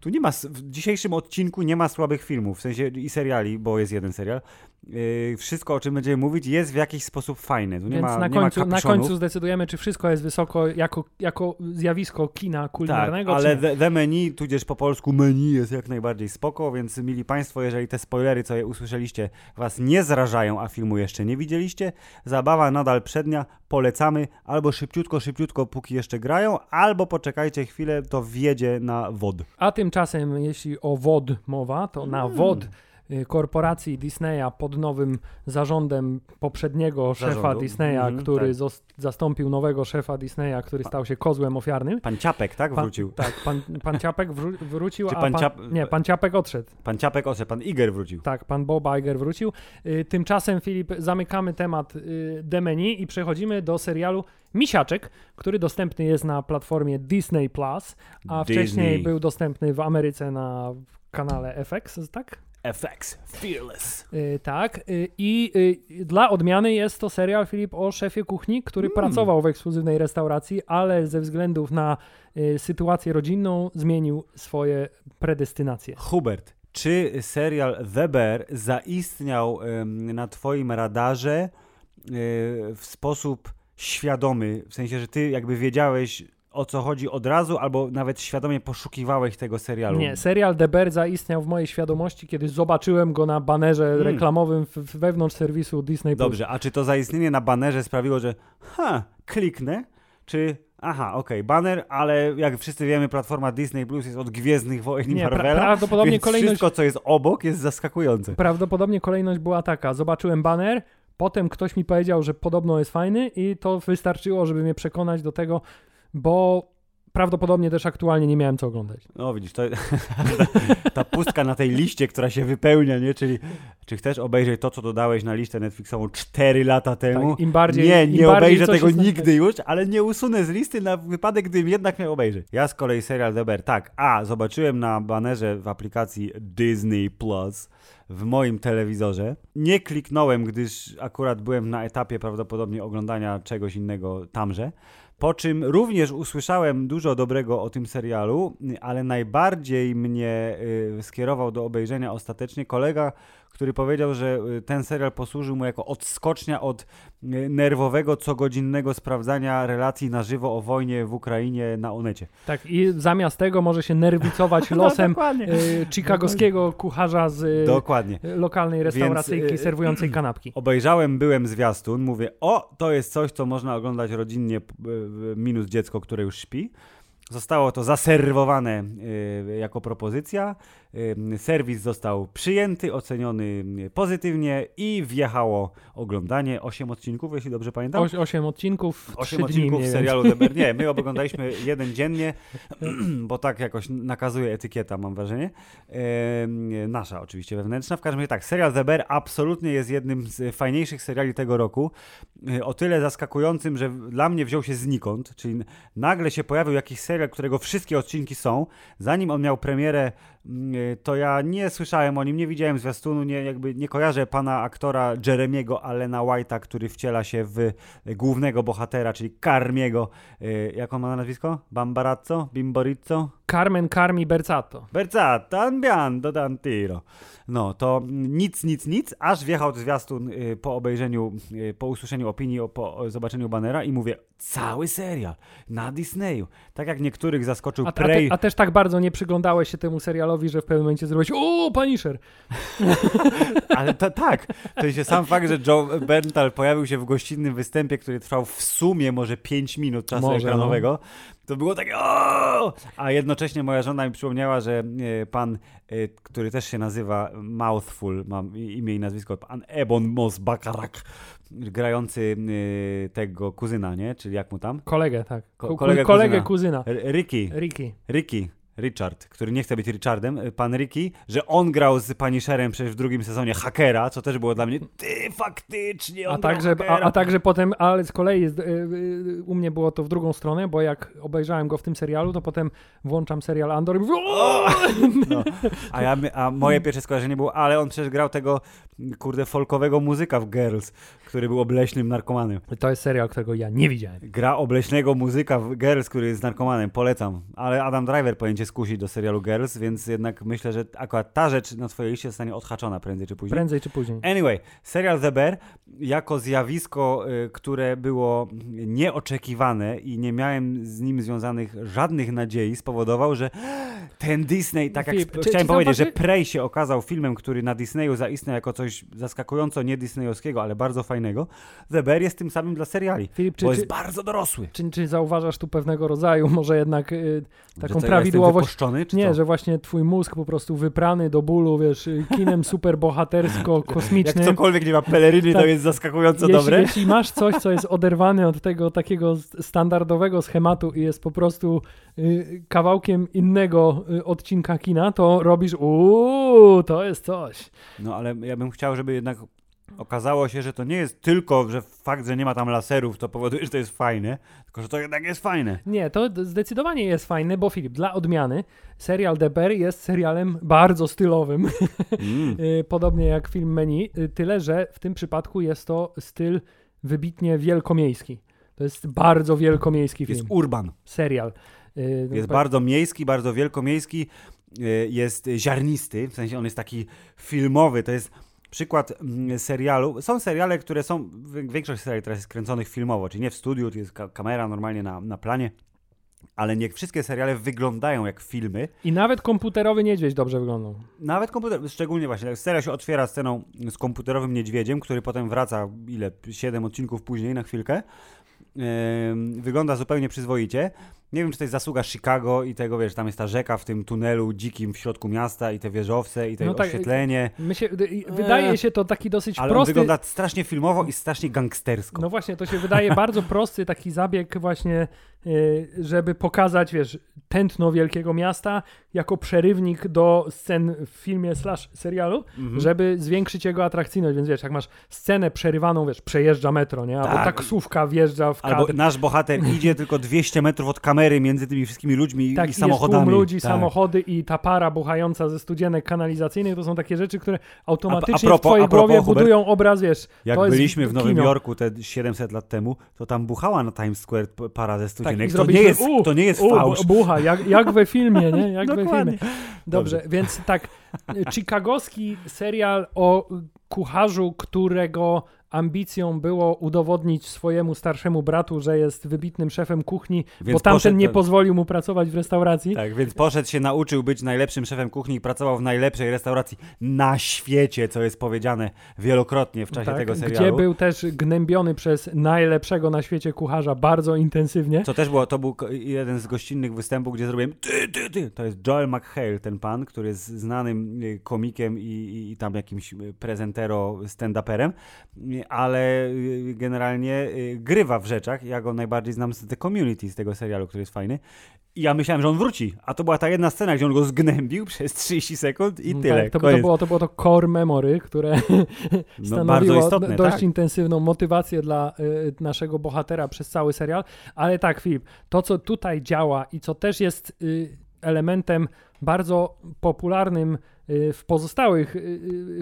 tu nie ma, w dzisiejszym odcinku nie ma słabych filmów, w sensie i seriali, bo jest jeden serial. Yy, wszystko, o czym będziemy mówić, jest w jakiś sposób fajne. Tu nie Więc ma, na, nie ma końcu, na kapiszonów. końcu zdecydujemy, czy wszystko jest wysoko jako, jako zjawisko kina Tak, kulinarnego. ale czy the, the menu, tudzież po polsku menu jest jak najbardziej spoko, więc mili Państwo, jeżeli te spoilery, co je usłyszeliście, Was nie zrażają, a filmu jeszcze nie widzieliście, zabawa nadal przednia, polecamy, albo szybciutko, szybciutko, póki jeszcze grają, albo poczekajcie chwilę, to wjedzie na wod. A tymczasem, jeśli o WOD mowa, to na Mm. WOD korporacji Disneya pod nowym zarządem poprzedniego szefa Zarządu. Disneya, Mhm, który tak. zastąpił nowego szefa Disneya, który stał się kozłem ofiarnym. Pan Ciapek, tak, Pan- wrócił? Tak, pan, pan Ciapek wró- wrócił, Czy a pan pan, Ciap- nie, pan Ciapek odszedł. Pan Ciapek, osze, pan Iger wrócił. Tak, pan Bob Iger wrócił. Y, Tymczasem, Filip, zamykamy temat y, Demeni i przechodzimy do serialu Misiaczek, który dostępny jest na platformie Disney+, Plus, a Disney. wcześniej był dostępny w Ameryce na kanale FX, tak? FX, Fearless. Y, tak. Y, I y, dla odmiany jest to serial, Filip, o szefie kuchni, który Mm. pracował w ekskluzywnej restauracji, ale ze względów na y, sytuację rodzinną zmienił swoje predestynacje. Hubert, czy serial The Bear zaistniał na twoim radarze w sposób świadomy, w sensie, że ty jakby wiedziałeś o co chodzi od razu, albo nawet świadomie poszukiwałeś tego serialu? Nie, serial The Bear zaistniał w mojej świadomości, kiedy zobaczyłem go na banerze Mm. reklamowym w, wewnątrz serwisu Disney+. Dobrze, a czy to zaistnienie na banerze sprawiło, że ha, kliknę, czy Aha, okej, banner, ale jak wszyscy wiemy, platforma Disney Plus jest od Gwiezdnych Wojen i Nie, pra- Marvela, prawdopodobnie więc kolejność, wszystko, co jest obok, jest zaskakujące. prawdopodobnie kolejność była taka. Zobaczyłem banner, potem ktoś mi powiedział, że podobno jest fajny i to wystarczyło, żeby mnie przekonać do tego, bo prawdopodobnie też aktualnie nie miałem co oglądać. No widzisz, to, ta, ta pustka na tej liście, która się wypełnia, nie? Czyli czy chcesz obejrzeć to, co dodałeś na listę Netflixową 4 lata temu? Tak, Im bardziej nie, nie bardziej obejrzę tego nigdy już, ale nie usunę z listy na wypadek, gdybym jednak miał obejrzeć. Ja z kolei serial Deber, tak, a zobaczyłem na banerze w aplikacji Disney Plus w moim telewizorze. Nie kliknąłem, gdyż akurat byłem na etapie prawdopodobnie oglądania czegoś innego tamże. Po czym również usłyszałem dużo dobrego o tym serialu, ale najbardziej mnie y, skierował do obejrzenia ostatecznie kolega, który powiedział, że y, ten serial posłużył mu jako odskocznia od y, nerwowego, cogodzinnego sprawdzania relacji na żywo o wojnie w Ukrainie na Onecie. Tak, i zamiast tego może się nerwicować losem dokładnie. y, chicagowskiego kucharza z y, Dokładnie. lokalnej restauracyjki y, serwującej kanapki. Obejrzałem, byłem zwiastun, mówię, o, to jest coś, co można oglądać rodzinnie, y, minus dziecko, które już śpi. Zostało to zaserwowane y, jako propozycja. Y, serwis został przyjęty, oceniony y, pozytywnie i wjechało oglądanie. Osiem odcinków, jeśli dobrze pamiętam. Oś, osiem odcinków, Osiem trzy dni odcinków mniej serialu Deber. Nie, my oglądaliśmy jeden dziennie, bo tak jakoś nakazuje etykieta, mam wrażenie. Nasza oczywiście wewnętrzna. W każdym razie tak, serial Deber absolutnie jest jednym z fajniejszych seriali tego roku. E, O tyle zaskakującym, że dla mnie wziął się znikąd, czyli nagle się pojawił jakiś serial, którego wszystkie odcinki są. Zanim on miał premierę, to ja nie słyszałem o nim, nie widziałem zwiastunu, nie, jakby nie kojarzę pana aktora Jeremiego Allena White'a, który wciela się w e, głównego bohatera, czyli Carmiego. E, Jak on ma na nazwisko? Bambarazzo? Bimborizzo? Carmen Carmi Berzato. Berzata, anbian, dodam tiro. No, to nic, nic, nic, aż wjechał zwiastun y, po obejrzeniu, y, po usłyszeniu opinii, po zobaczeniu banera i mówię, cały serial na Disneyu. Tak jak niektórych zaskoczył A, a, te, Prey. a też tak bardzo nie przyglądałeś się temu serialowi, że w pewnym momencie zrobiłeś o, Punisher! Ale to tak, to się sam fakt, że Joe Berntal pojawił się w gościnnym występie, który trwał w sumie może 5 minut czasu Może, ekranowego, to było takie o! A jednocześnie moja żona mi przypomniała, że e, pan, e, który też się nazywa Mouthful, mam imię i nazwisko, pan Ebon Mos Bakarak, grający e, tego kuzyna, nie? Czyli jak mu tam? Kolegę, tak. Ko- kolegę kolegę kuzyna. kuzyna. Ricky. Ricky. Ricky. Richard, który nie chce być Richardem, y, pan Ricky, że on grał z Punisherem przecież w drugim sezonie hakera, co też było dla mnie, ty faktycznie, on A także, a, a także potem, ale z kolei z- y, y, u mnie było to w drugą stronę, bo jak obejrzałem go w tym serialu, to potem włączam serial Andor i mówię! No. A, ja, a moje pierwsze skojarzenie było, ale on przecież grał tego, kurde, folkowego muzyka w Girls, który był obleśnym narkomanem. To jest serial, którego ja nie widziałem. Gra obleśnego muzyka w Girls, który jest narkomanem, polecam. Ale Adam Driver powinien cię skusić do serialu Girls, więc jednak myślę, że akurat ta rzecz na twojej liście zostanie odhaczona prędzej czy później. Prędzej czy później. Anyway, serial The Bear jako zjawisko, y, które było nieoczekiwane i nie miałem z nim związanych żadnych nadziei, spowodował, że ten Disney, tak jak Filip, sp- czy- chciałem czy powiedzieć, że Prey się okazał filmem, który na Disneyu zaistniał jako coś zaskakująco nie disneyowskiego, ale bardzo fajnego, The Bear jest tym samym dla seriali, Filip, czy, bo jest bardzo dorosły. czy, czy zauważasz tu pewnego rodzaju może jednak y, taką prawidłowość? Jestem wypuszczony, czy Nie, co? że właśnie twój mózg po prostu wyprany do bólu, wiesz, kinem Jak superbohatersko-kosmicznym. cokolwiek nie ma peleryny, to Tak. jest zaskakująco jeśli, dobre. jeśli masz coś, co jest oderwane od tego takiego standardowego schematu i jest po prostu y, kawałkiem innego y, odcinka kina, to robisz uuu, to jest coś. No ale ja bym chciał, żeby jednak okazało się, że to nie jest tylko, że fakt, że nie ma tam laserów, to powoduje, że to jest fajne, tylko że to jednak jest fajne. Nie, to zdecydowanie jest fajne, bo Filip, dla odmiany, serial Bear jest serialem bardzo stylowym, Mm. y, podobnie jak film Menu, y, tyle, że w tym przypadku jest to styl wybitnie wielkomiejski. To jest bardzo wielkomiejski film, Jest urban. serial. Y, Jest pa- bardzo miejski, bardzo wielkomiejski, jest ziarnisty, w sensie on jest taki filmowy, to jest przykład mm, serialu. Są seriale, które są, większość seriali teraz jest kręconych filmowo, czyli nie w studiu, to jest ka- kamera normalnie na, na planie, ale nie wszystkie seriale wyglądają jak filmy. I nawet komputerowy niedźwiedź dobrze wyglądał. Nawet komputer, szczególnie właśnie, jak serial się otwiera sceną z komputerowym niedźwiedziem, który potem wraca, ile, siedem odcinków później na chwilkę. wygląda zupełnie przyzwoicie. Nie wiem, czy to jest zasługa Chicago i tego, wiesz, tam jest ta rzeka w tym tunelu dzikim w środku miasta i te wieżowce i to No tak, oświetlenie. Się, wydaje się to taki dosyć Ale prosty... wygląda strasznie filmowo i strasznie gangstersko. No właśnie, to się wydaje bardzo prosty taki zabieg właśnie, żeby pokazać, wiesz, tętno wielkiego miasta jako przerywnik do scen w filmie slash serialu, Mhm. żeby zwiększyć jego atrakcyjność, więc wiesz, jak masz scenę przerywaną, wiesz, przejeżdża metro, nie? Albo Tak. taksówka wjeżdża w kadr. Albo nasz bohater idzie tylko 200 metrów od kamery między tymi wszystkimi ludźmi tak, i samochodami. tłum ludzi, tak. samochody i ta para buchająca ze studzienek kanalizacyjnych, to są takie rzeczy, które automatycznie A- a propos- w twojej propos, głowie Hubert, budują obraz, wiesz, Jak byliśmy w Nowym kino. Jorku te 700 lat temu, to tam buchała na Times Square para ze Tak, studienek. to, nie jest, u, to nie jest u, fałsz. bu- Bucha, jak, jak we filmie, nie? Jak we filmie. Dobrze, więc tak, chicagowski serial o kucharzu, którego ambicją było udowodnić swojemu starszemu bratu, że jest wybitnym szefem kuchni, Więc bo tamten poszedł nie pozwolił mu pracować w restauracji. Tak, więc poszedł się, nauczył być najlepszym szefem kuchni i pracował w najlepszej restauracji na świecie, co jest powiedziane wielokrotnie w czasie Tak, tego gdzie serialu. był też gnębiony przez najlepszego na świecie kucharza bardzo intensywnie. Co też było, to był jeden z gościnnych występów, gdzie zrobiłem ty, ty, ty. To jest Joel McHale, ten pan, który jest znanym y, komikiem i, i, i tam jakimś y, prezentero, stand-uperem, y, ale y, generalnie y, grywa w rzeczach. Ja go najbardziej znam z The Community, z tego serialu, który jest fajny. I ja myślałem, że on wróci, a to była ta jedna scena, gdzie on go zgnębił przez 30 sekund i tyle. Tak, to, to, było, to było to core memory, które No, stanowiło istotne, dość tak. intensywną motywację dla y, naszego bohatera przez cały serial. Ale tak, Filip, to co tutaj działa i co też jest y, elementem bardzo popularnym y, w pozostałych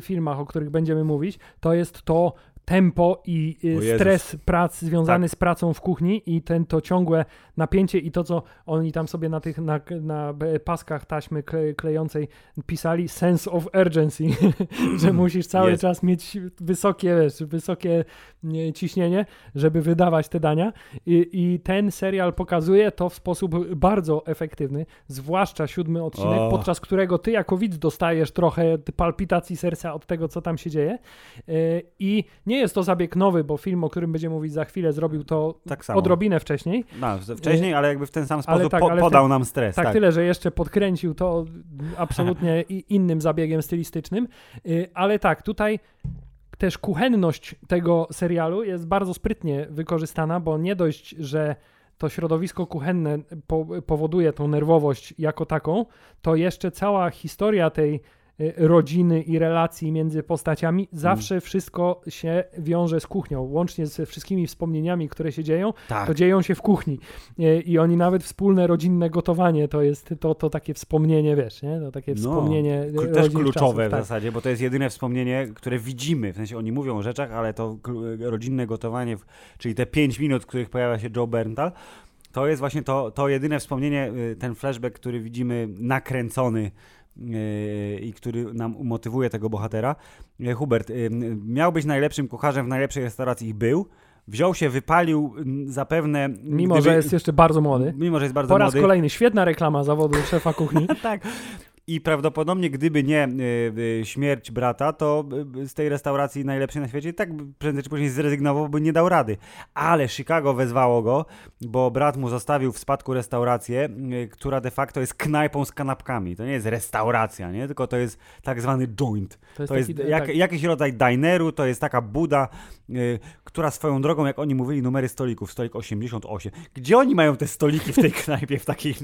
filmach, o których będziemy mówić, to jest to tempo i y, stres prac związany Tak. z pracą w kuchni i ten, to ciągłe napięcie i to, co oni tam sobie na tych na, na paskach taśmy kle, klejącej pisali sense of urgency, że musisz cały Jest. czas mieć wysokie, wiesz, wysokie nie, ciśnienie, żeby wydawać te dania I, i ten serial pokazuje to w sposób bardzo efektywny, zwłaszcza siódmy odcinek, O. podczas którego ty jako widz dostajesz trochę palpitacji serca od tego, co tam się dzieje Yy, i nie jest to zabieg nowy, bo film, o którym będziemy mówić za chwilę, zrobił to Tak odrobinę wcześniej. No, wcześniej, ale jakby w ten sam sposób tak, po, podał ten- nam stres. Tak, Tak, tyle, że jeszcze podkręcił to absolutnie innym zabiegiem stylistycznym. Yy, Ale tak, tutaj też kuchenność tego serialu jest bardzo sprytnie wykorzystana, bo nie dość, że to środowisko kuchenne po, powoduje tą nerwowość jako taką, to jeszcze cała historia tej y, rodziny i relacji między postaciami, zawsze wszystko się wiąże z kuchnią, łącznie ze wszystkimi wspomnieniami, które się dzieją, tak. to dzieją się w kuchni. I, I oni nawet wspólne rodzinne gotowanie to jest to, to takie wspomnienie, wiesz, nie? To takie No, wspomnienie Klu- Też kluczowe czasów, w tak. zasadzie, bo to jest jedyne wspomnienie, które widzimy. W sensie oni mówią o rzeczach, ale to rodzinne gotowanie, czyli te 5 minut, w których pojawia się Joe Berntal, to jest właśnie to, to jedyne wspomnienie, y, ten flashback, który widzimy nakręcony y, i który nam motywuje tego bohatera. Y, Hubert, y, miał być najlepszym kucharzem w najlepszej restauracji i był. Wziął się, wypalił zapewne... Mimo, gdyby- że jest jeszcze bardzo młody. Mimo, że jest bardzo Po raz młody. kolejny, świetna reklama zawodu szefa kuchni. tak. I prawdopodobnie gdyby nie y, śmierć brata, to y, z tej restauracji najlepszej na świecie tak prędzej czy później zrezygnował, by nie dał rady. Ale Chicago wezwało go, bo brat mu zostawił w spadku restaurację, y, która de facto jest knajpą z kanapkami. To nie jest restauracja, nie? tylko to jest tak zwany joint. To jest taki- jak, tak. jakiś rodzaj dineru, to jest taka buda, która swoją drogą, jak oni mówili, numery stolików, stolik 88. Gdzie oni mają te stoliki w tej knajpie w takiej,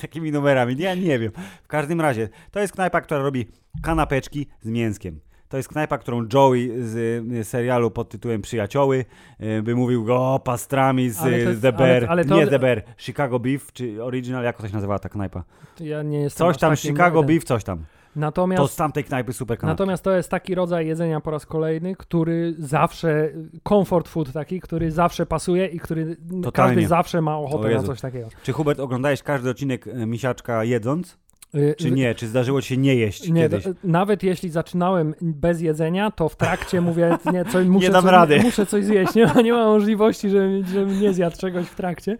takimi numerami? Ja nie wiem. W każdym razie, to jest knajpa, która robi kanapeczki z mięskiem. To jest knajpa, którą Joey z y, serialu pod tytułem Przyjacioły y, by mówił go o, pastrami z to y, jest- The Bear. ale- ale to- Nie The Bear, Chicago Beef, czy Original, jak to się nazywała ta knajpa? Ja nie jestem Coś tam, Chicago. Beef, coś tam. Natomiast To z tamtej knajpy super kanapki. Natomiast to jest taki rodzaj jedzenia po raz kolejny, który zawsze, comfort food taki, który zawsze pasuje i który Totalnie. każdy zawsze ma ochotę na coś takiego. Czy Hubert oglądałeś każdy odcinek Misiaczka jedząc? Y, Czy nie? Czy zdarzyło ci się nie jeść Nie, kiedyś? to- nawet jeśli zaczynałem bez jedzenia, to w trakcie mówię, nie, co, muszę, dam coś, rady. muszę coś zjeść, nie ma, nie ma możliwości, żebym, żebym nie zjadł czegoś w trakcie.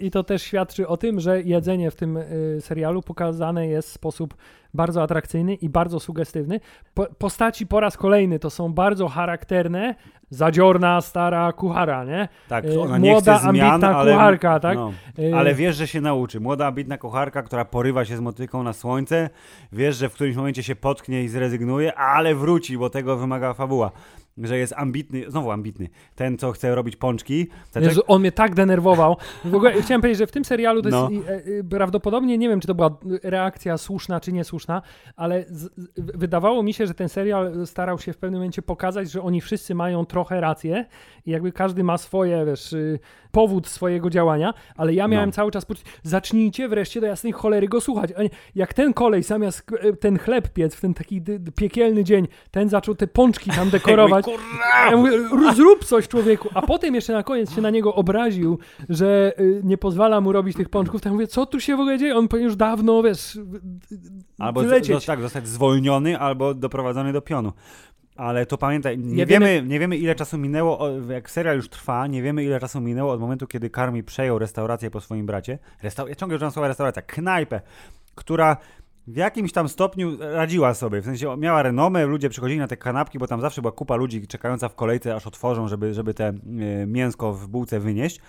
I to też świadczy o tym, że jedzenie w tym serialu pokazane jest w sposób bardzo atrakcyjny i bardzo sugestywny. Po, postaci po raz kolejny to są bardzo charakterne, zadziorna, stara kuchara, nie? Tak, E, ona nie młoda, chce zmian, ambitna ale... kucharka, tak? No. Ale wiesz, że się nauczy. Młoda, ambitna kucharka, która porywa się z motyką na słońce, wiesz, że w którymś momencie się potknie i zrezygnuje, ale wróci, bo tego wymaga fabuła. Że jest ambitny, znowu ambitny, ten, co chce robić pączki. Jezu, on mnie tak denerwował. W ogóle chciałem powiedzieć, że w tym serialu to No. jest e, e, prawdopodobnie, nie wiem, czy to była reakcja słuszna, czy niesłuszna, ale z, z, wydawało mi się, że ten serial starał się w pewnym momencie pokazać, że oni wszyscy mają trochę rację i jakby każdy ma swoje, wiesz, y, powód swojego działania, ale ja miałem No. cały czas poczucie, zacznijcie wreszcie do jasnej cholery go słuchać. Jak ten kolej zamiast e, ten chleb piec w ten taki piekielny dzień, ten zaczął te pączki tam dekorować. Ja mówię, "R- zrób coś człowieku, a potem jeszcze na koniec się na niego obraził, że y, nie pozwala mu robić tych pączków, to ja mówię, co tu się w ogóle dzieje? On powinien już dawno, wiesz, Albo z, wylecieć. zo- tak, zostać zwolniony, albo doprowadzony do pionu. Ale to pamiętaj, nie, Nie wiemy, nie wiemy ile czasu minęło, jak serial już trwa, nie wiemy ile czasu minęło od momentu, kiedy Karmi przejął restaurację po swoim bracie. Restau- ja ciągle używam słowa restauracja, knajpę, która w jakimś tam stopniu radziła sobie. W sensie miała renomę, ludzie przychodzili na te kanapki, bo tam zawsze była kupa ludzi czekająca w kolejce, aż otworzą, żeby, żeby te y, mięsko w bułce wynieść.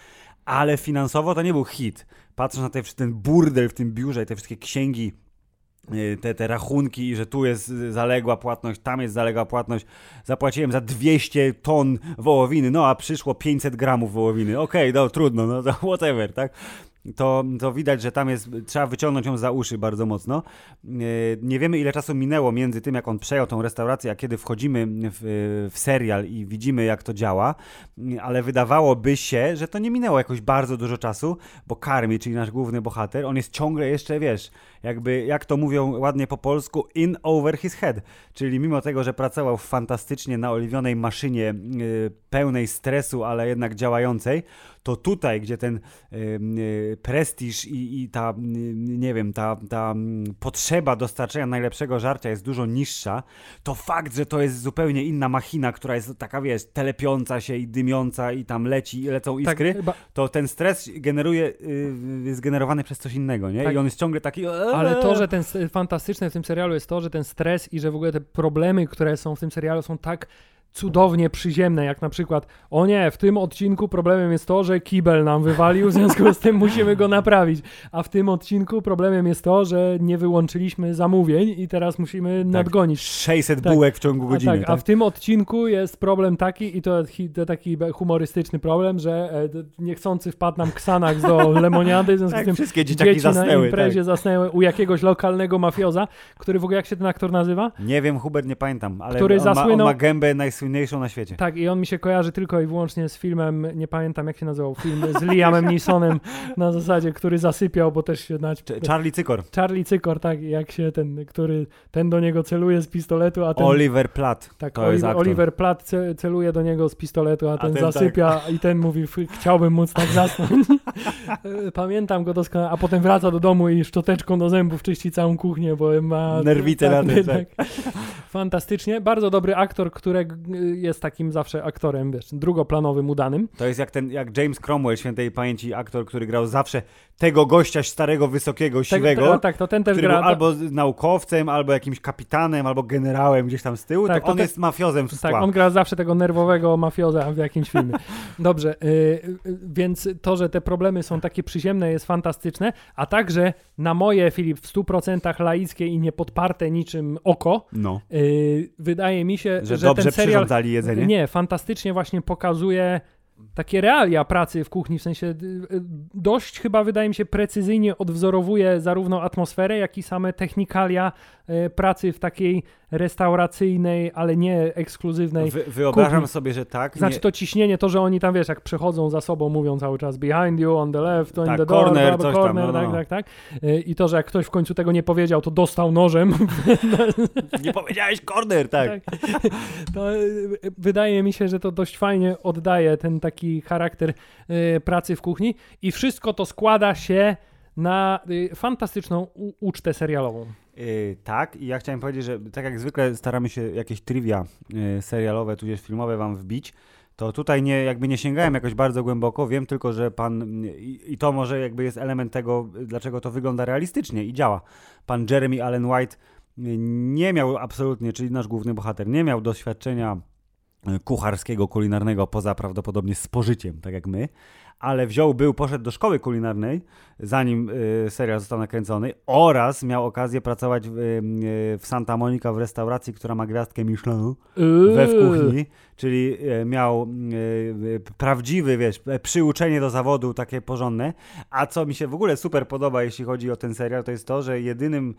Ale finansowo to nie był hit. Patrząc na te, ten burdel w tym biurze i te wszystkie księgi te, te rachunki, że tu jest y, zaległa płatność, tam jest zaległa płatność. Zapłaciłem za 200 ton wołowiny, no a przyszło 500 gramów wołowiny. Okej, no trudno, no to whatever, tak? To, to widać, że tam jest, trzeba wyciągnąć ją za uszy bardzo mocno. Y, Nie wiemy, ile czasu minęło między tym, jak on przejął tą restaurację, a kiedy wchodzimy w, w serial i widzimy, jak to działa, Y, ale wydawałoby się, że to nie minęło jakoś bardzo dużo czasu, bo Karmi, czyli nasz główny bohater, on jest ciągle jeszcze, wiesz, jakby, jak to mówią ładnie po polsku, in over his head. Czyli mimo tego, że pracował fantastycznie na oliwionej maszynie y, pełnej stresu, ale jednak działającej, to tutaj, gdzie ten y, y, prestiż i, i ta, nie wiem, ta, ta mm, potrzeba dostarczenia najlepszego żarcia jest dużo niższa, to fakt, że to jest zupełnie inna machina, która jest taka, wiesz, telepiąca się i dymiąca i tam leci i lecą iskry, chyba- to ten stres generuje, jest generowany przez coś innego, nie? Tak. I on jest ciągle taki... Ale to, że ten fantastyczne w tym serialu jest to, że ten stres i że w ogóle te problemy, które są w tym serialu są tak cudownie przyziemne, jak na przykład o nie, w tym odcinku problemem jest to, że kibel nam wywalił, w związku z tym musimy go naprawić, a w tym odcinku problemem jest to, że nie wyłączyliśmy zamówień i teraz musimy nadgonić. 600 Tak. bułek w ciągu A, godziny, tak, a w tym odcinku jest problem taki i to, to taki humorystyczny problem, że e, niechcący wpadł nam Xanax do lemoniady, w związku Tak, z tym wszystkie dzieciaki dzieci na zasnęły, imprezie tak. zasnęły u jakiegoś lokalnego mafioza, który w ogóle jak się ten aktor nazywa? Nie wiem, Hubert, nie pamiętam, ale Który on, ma, on zasłynął- ma gębę najsłynniejszą na świecie. Tak, i on mi się kojarzy tylko i wyłącznie z filmem, nie pamiętam jak się nazywał, film z Liamem Neesonem na zasadzie, który zasypiał, bo też się. Ch- Charlie Cykor. Charlie Cykor, tak, jak się ten, który, ten do niego celuje z pistoletu, a ten... Oliver Platt. Tak, Oliver. Oliver Platt ce- celuje do niego z pistoletu, a ten, ten tak. zasypia i ten mówi, "F- chciałbym móc tak zasnąć. Pamiętam go doskonale, a potem wraca do domu i szczoteczką do zębów czyści całą kuchnię, bo ma... Nerwice na tym, tak. Fantastycznie. Bardzo dobry aktor, który jest takim zawsze aktorem, wiesz, drugoplanowym, udanym. To jest jak ten, jak James Cromwell, świętej pamięci aktor, który grał zawsze tego gościa starego, wysokiego, siwego, Tak, tak, to ten też który gra... był albo naukowcem, albo jakimś kapitanem, albo generałem gdzieś tam z tyłu, Tak, to on te- jest mafiozem w Tak, on gra zawsze tego nerwowego mafioza w jakimś filmie. Dobrze, y, y, więc to, że te problemy są takie przyziemne jest fantastyczne, a także na moje, Filip, w 100% laickie i niepodparte niczym oko, No, y, wydaje mi się, że, że, dobrze ten serial przyrządzali jedzenie. nie, fantastycznie właśnie pokazuje takie realia pracy w kuchni, w sensie y, y, dość chyba wydaje mi się precyzyjnie odwzorowuje zarówno atmosferę, jak i same technikalia y, pracy w takiej restauracyjnej, ale nie ekskluzywnej. Wy, wyobrażam kuchni. sobie, że tak. Znaczy nie, to ciśnienie, to, że oni tam, wiesz, jak przechodzą za sobą, mówią cały czas behind you, on the left, on Tak, the door, corner, coś tam, corner, no, no, tak, no. tak, tak. Y, I to, że jak ktoś w końcu tego nie powiedział, to dostał nożem. nie powiedziałeś corner, tak. To y, wydaje mi się, że to dość fajnie oddaje ten taki charakter y, pracy w kuchni i wszystko to składa się na fantastyczną ucztę serialową. Yy, tak, i ja chciałem powiedzieć, że tak jak zwykle staramy się jakieś trivia yy, serialowe, tudzież filmowe wam wbić, to tutaj nie, jakby nie sięgałem jakoś bardzo głęboko, wiem tylko, że pan, i, i to może jakby jest element tego, dlaczego to wygląda realistycznie i działa. Pan Jeremy Allen White yy, nie miał absolutnie, czyli nasz główny bohater, nie miał doświadczenia kucharskiego, kulinarnego, poza prawdopodobnie spożyciem, tak jak my, ale wziął, był, poszedł do szkoły kulinarnej, zanim y, serial został nakręcony oraz miał okazję pracować w, y, w Santa Monica w restauracji, która ma gwiazdkę Michelin we w kuchni, czyli y, miał y, prawdziwy, wiesz, przyuczenie do zawodu takie porządne, a co mi się w ogóle super podoba, jeśli chodzi o ten serial, to jest to, że jedynym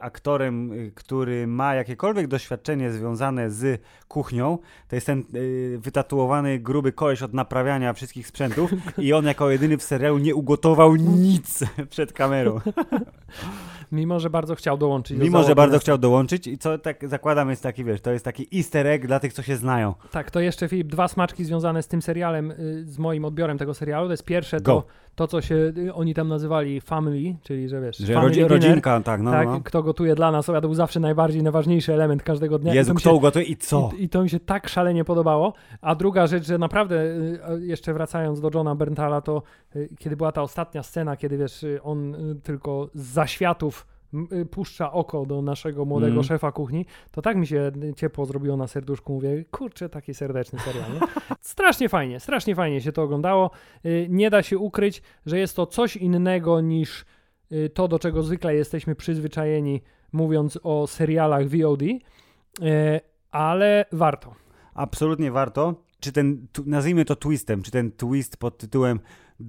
aktorem, który ma jakiekolwiek doświadczenie związane z kuchnią, to jest ten wytatuowany, gruby koleś od naprawiania wszystkich sprzętów i on jako jedyny w serialu nie ugotował nic przed kamerą. Mimo, że bardzo chciał dołączyć. do Mimo, że załogi bardzo chciał dołączyć i co tak zakładam jest taki, wiesz, to jest taki easter egg dla tych, co się znają. Tak, to jeszcze Filip, dwa smaczki związane z tym serialem, y, z moim odbiorem tego serialu. To jest pierwsze Go. to, to, co się y, oni tam nazywali family, czyli że wiesz, Że rodzi, dinner. rodzinka, tak, no, tak, no. kto gotuje dla nas, to był zawsze najbardziej, najważniejszy element każdego dnia. Jezu, kto się, ugotuje i co? I, I to mi się tak szalenie podobało. A druga rzecz, że naprawdę, y, jeszcze wracając do Johna Berntala, to kiedy była ta ostatnia scena, kiedy wiesz, on tylko z zaświatów puszcza oko do naszego młodego Mm. szefa kuchni, to tak mi się y, ciepło zrobiło na serduszku. Mówię, kurczę, taki serdeczny serial. Nie? strasznie fajnie, strasznie fajnie się to oglądało. Y, Nie da się ukryć, że jest to coś innego niż y, to, do czego zwykle jesteśmy przyzwyczajeni, mówiąc o serialach VOD, y, ale warto. Absolutnie warto. Czy ten, nazwijmy to twistem, czy ten twist pod tytułem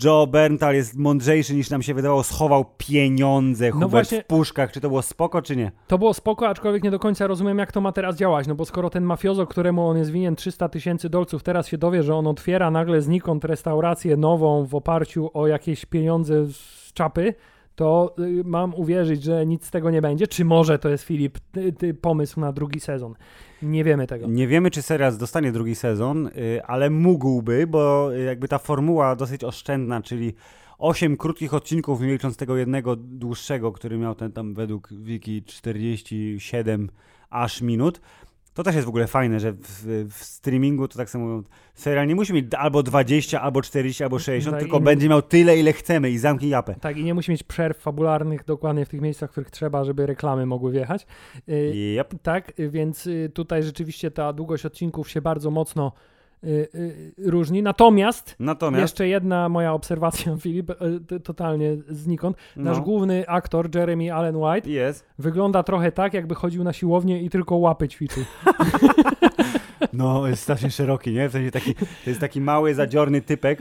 Joe Berntal jest mądrzejszy niż nam się wydawało, schował pieniądze No Hubert właśnie- w puszkach, czy to było spoko, czy nie? To było spoko, aczkolwiek nie do końca rozumiem, jak to ma teraz działać, no bo skoro ten mafiozo, któremu on jest winien 300 tysięcy dolców, teraz się dowie, że on otwiera nagle znikąd restaurację nową w oparciu o jakieś pieniądze z czapy, to y, mam uwierzyć, że nic z tego nie będzie. Czy może to jest, Filip, ty, ty pomysł na drugi sezon? Nie wiemy tego. Nie wiemy, czy serial dostanie drugi sezon, y, ale mógłby, bo y, jakby ta formuła dosyć oszczędna, czyli 8 krótkich odcinków, nie licząc tego jednego dłuższego, który miał ten tam według Wiki 47 aż minut. To też jest w ogóle fajne, że w, w streamingu to tak samo serial nie musi mieć albo 20, albo 40, albo 60, Tak, tylko i- będzie miał tyle, ile chcemy i zamknij japę. Tak, i nie musi mieć przerw fabularnych dokładnie w tych miejscach, w których trzeba, żeby reklamy mogły wjechać. Yep. Tak, więc y, tutaj rzeczywiście ta długość odcinków się bardzo mocno różni. Natomiast Natomiast jeszcze jedna moja obserwacja, Filip, y, totalnie znikąd. Nasz no, główny aktor, Jeremy Allen White, jest. wygląda trochę tak, jakby chodził na siłownię i tylko łapy ćwiczył. No, jest strasznie szeroki, nie? W sensie taki, to jest taki mały, zadziorny typek.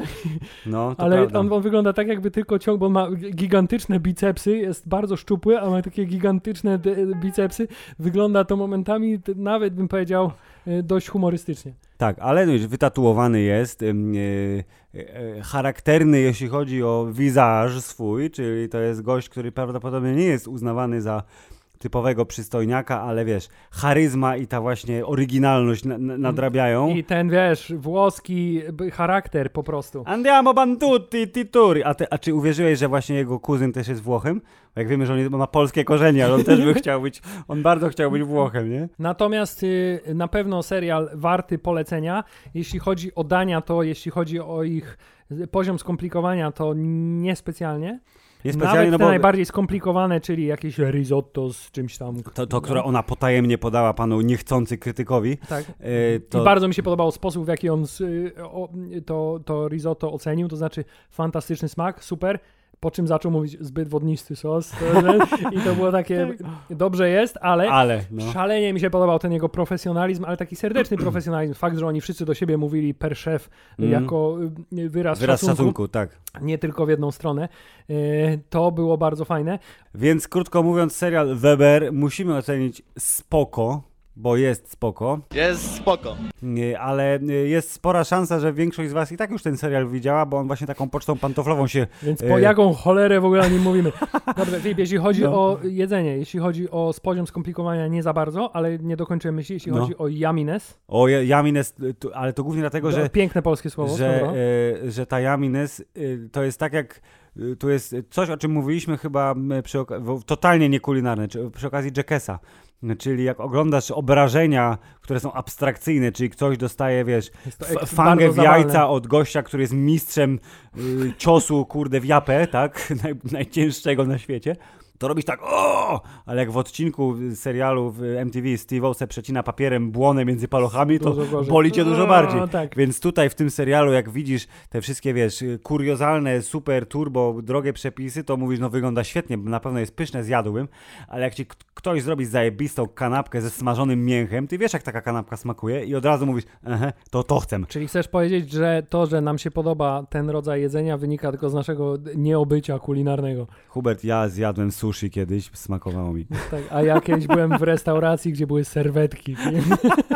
No, Ale on, on wygląda tak, jakby tylko ciąg, bo ma gigantyczne bicepsy, jest bardzo szczupły, a ma takie gigantyczne bicepsy. Wygląda to momentami, nawet bym powiedział, y, dość humorystycznie. Tak, ale wytatuowany jest, e, e, charakterny jeśli chodzi o wizaż swój, czyli to jest gość, który prawdopodobnie nie jest uznawany za typowego przystojniaka, ale wiesz, charyzma i ta właśnie oryginalność na, na, nadrabiają. I ten, wiesz, włoski charakter po prostu. Andiamo bantutti tituri. A, ty, a czy uwierzyłeś, że właśnie jego kuzyn też jest Włochem? Bo jak wiemy, że on ma polskie korzenie, ale on też by chciał być, on bardzo chciał być Włochem, nie? Natomiast y, na pewno serial warty polecenia. Jeśli chodzi o dania, to jeśli chodzi o ich poziom skomplikowania, to niespecjalnie. Jest Nawet te no bo najbardziej skomplikowane, czyli jakieś risotto z czymś tam. to, to, które ona potajemnie podała panu niechcący krytykowi, Tak. e, to I bardzo mi się podobał sposób, w jaki on o, to, to risotto ocenił, to znaczy fantastyczny smak, super. Po czym zaczął mówić zbyt wodnisty sos. I to było takie, dobrze jest, ale ale no. Szalenie mi się podobał ten jego profesjonalizm, ale taki serdeczny profesjonalizm. Fakt, że oni wszyscy do siebie mówili per szef Mm. jako y, wyraz, Wyraz szacunku, szacunku, tak. nie tylko w jedną stronę. Y, To było bardzo fajne. Więc krótko mówiąc, serial Weber musimy ocenić spoko, bo jest spoko, Jest spoko. nie, ale y, jest spora szansa, że większość z was i tak już ten serial widziała, bo on właśnie taką pocztą pantoflową się... Więc po Y. jaką cholerę w ogóle o nim mówimy? Dobrze, Filip, jeśli chodzi No. o jedzenie, jeśli chodzi o poziom skomplikowania, nie za bardzo, ale nie dokończyłem myśli, jeśli No. chodzi o yumminess, O, ja- Jamines, ale to głównie dlatego, że, piękne polskie słowo, że, y, że ta Jamines y, to jest tak jak... Tu jest coś, o czym mówiliśmy chyba przy totalnie niekulinarne, czy przy okazji Jackesa. Czyli jak oglądasz obrażenia, które są abstrakcyjne, czyli ktoś dostaje, wiesz, fangę w jajca od gościa, który jest mistrzem y, ciosu, kurde, w japę, tak? Naj, najcięższego na świecie. To robisz tak o, ale jak w odcinku serialu w MTV Steve se przecina papierem błonę między paluchami, to boli cię dużo bardziej. tak. Więc tutaj w tym serialu, jak widzisz te wszystkie, wiesz, kuriozalne, super, turbo, drogie przepisy, to mówisz, no wygląda świetnie, na pewno jest pyszne, zjadłbym, ale jak ci ktoś zrobi zajebistą kanapkę ze smażonym mięchem, ty wiesz, jak taka kanapka smakuje i od razu mówisz, ehe, to to chcę. Czyli chcesz powiedzieć, że to, że nam się podoba ten rodzaj jedzenia, wynika tylko z naszego nieobycia kulinarnego. Hubert, ja zjadłem sushi kiedyś, smakowało mi. Tak, a ja kiedyś byłem w restauracji, gdzie były serwetki.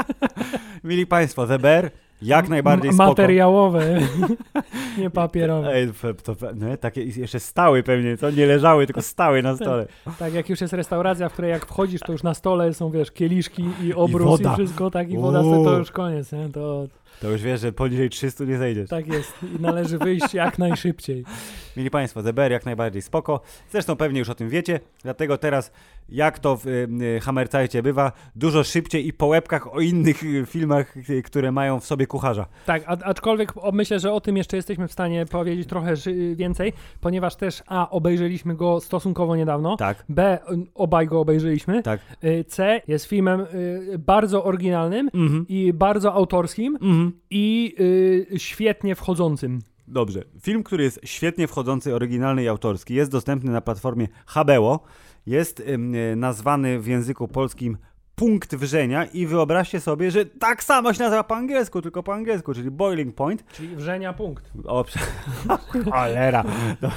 Mili Państwo, The Bear, jak najbardziej spoko. Materiałowe, nie papierowe. Ej, to, no, takie i jeszcze stały pewnie, co? Nie leżały, tylko stały na stole. Tak, jak już jest restauracja, w której jak wchodzisz, to już na stole są, wiesz, kieliszki i obrus i, woda. wszystko, tak, i woda, Uuu. to już koniec, nie? To To już wiesz, że poniżej 300 nie zejdziesz. tak jest i należy wyjść jak najszybciej. Mili Państwo, Bear jak najbardziej spoko. Zresztą pewnie już o tym wiecie, dlatego teraz, jak to w y, y, Hammercajcie bywa, dużo szybciej i po łebkach o innych y, filmach, y, które mają w sobie kucharza. Tak, a, aczkolwiek myślę, że o tym jeszcze jesteśmy w stanie powiedzieć trochę więcej, ponieważ też A, obejrzeliśmy go stosunkowo niedawno, Tak, B, obaj go obejrzeliśmy, tak. C, jest filmem y, bardzo oryginalnym Mhm. i bardzo autorskim I y, świetnie wchodzącym. Dobrze. Film, który jest świetnie wchodzący, oryginalny i autorski, jest dostępny na platformie HBO. Jest y, nazwany w języku polskim punkt wrzenia i wyobraźcie sobie, że tak samo się nazywa po angielsku, tylko po angielsku, czyli boiling point. Czyli wrzenia punkt. O, prze... cholera. Do-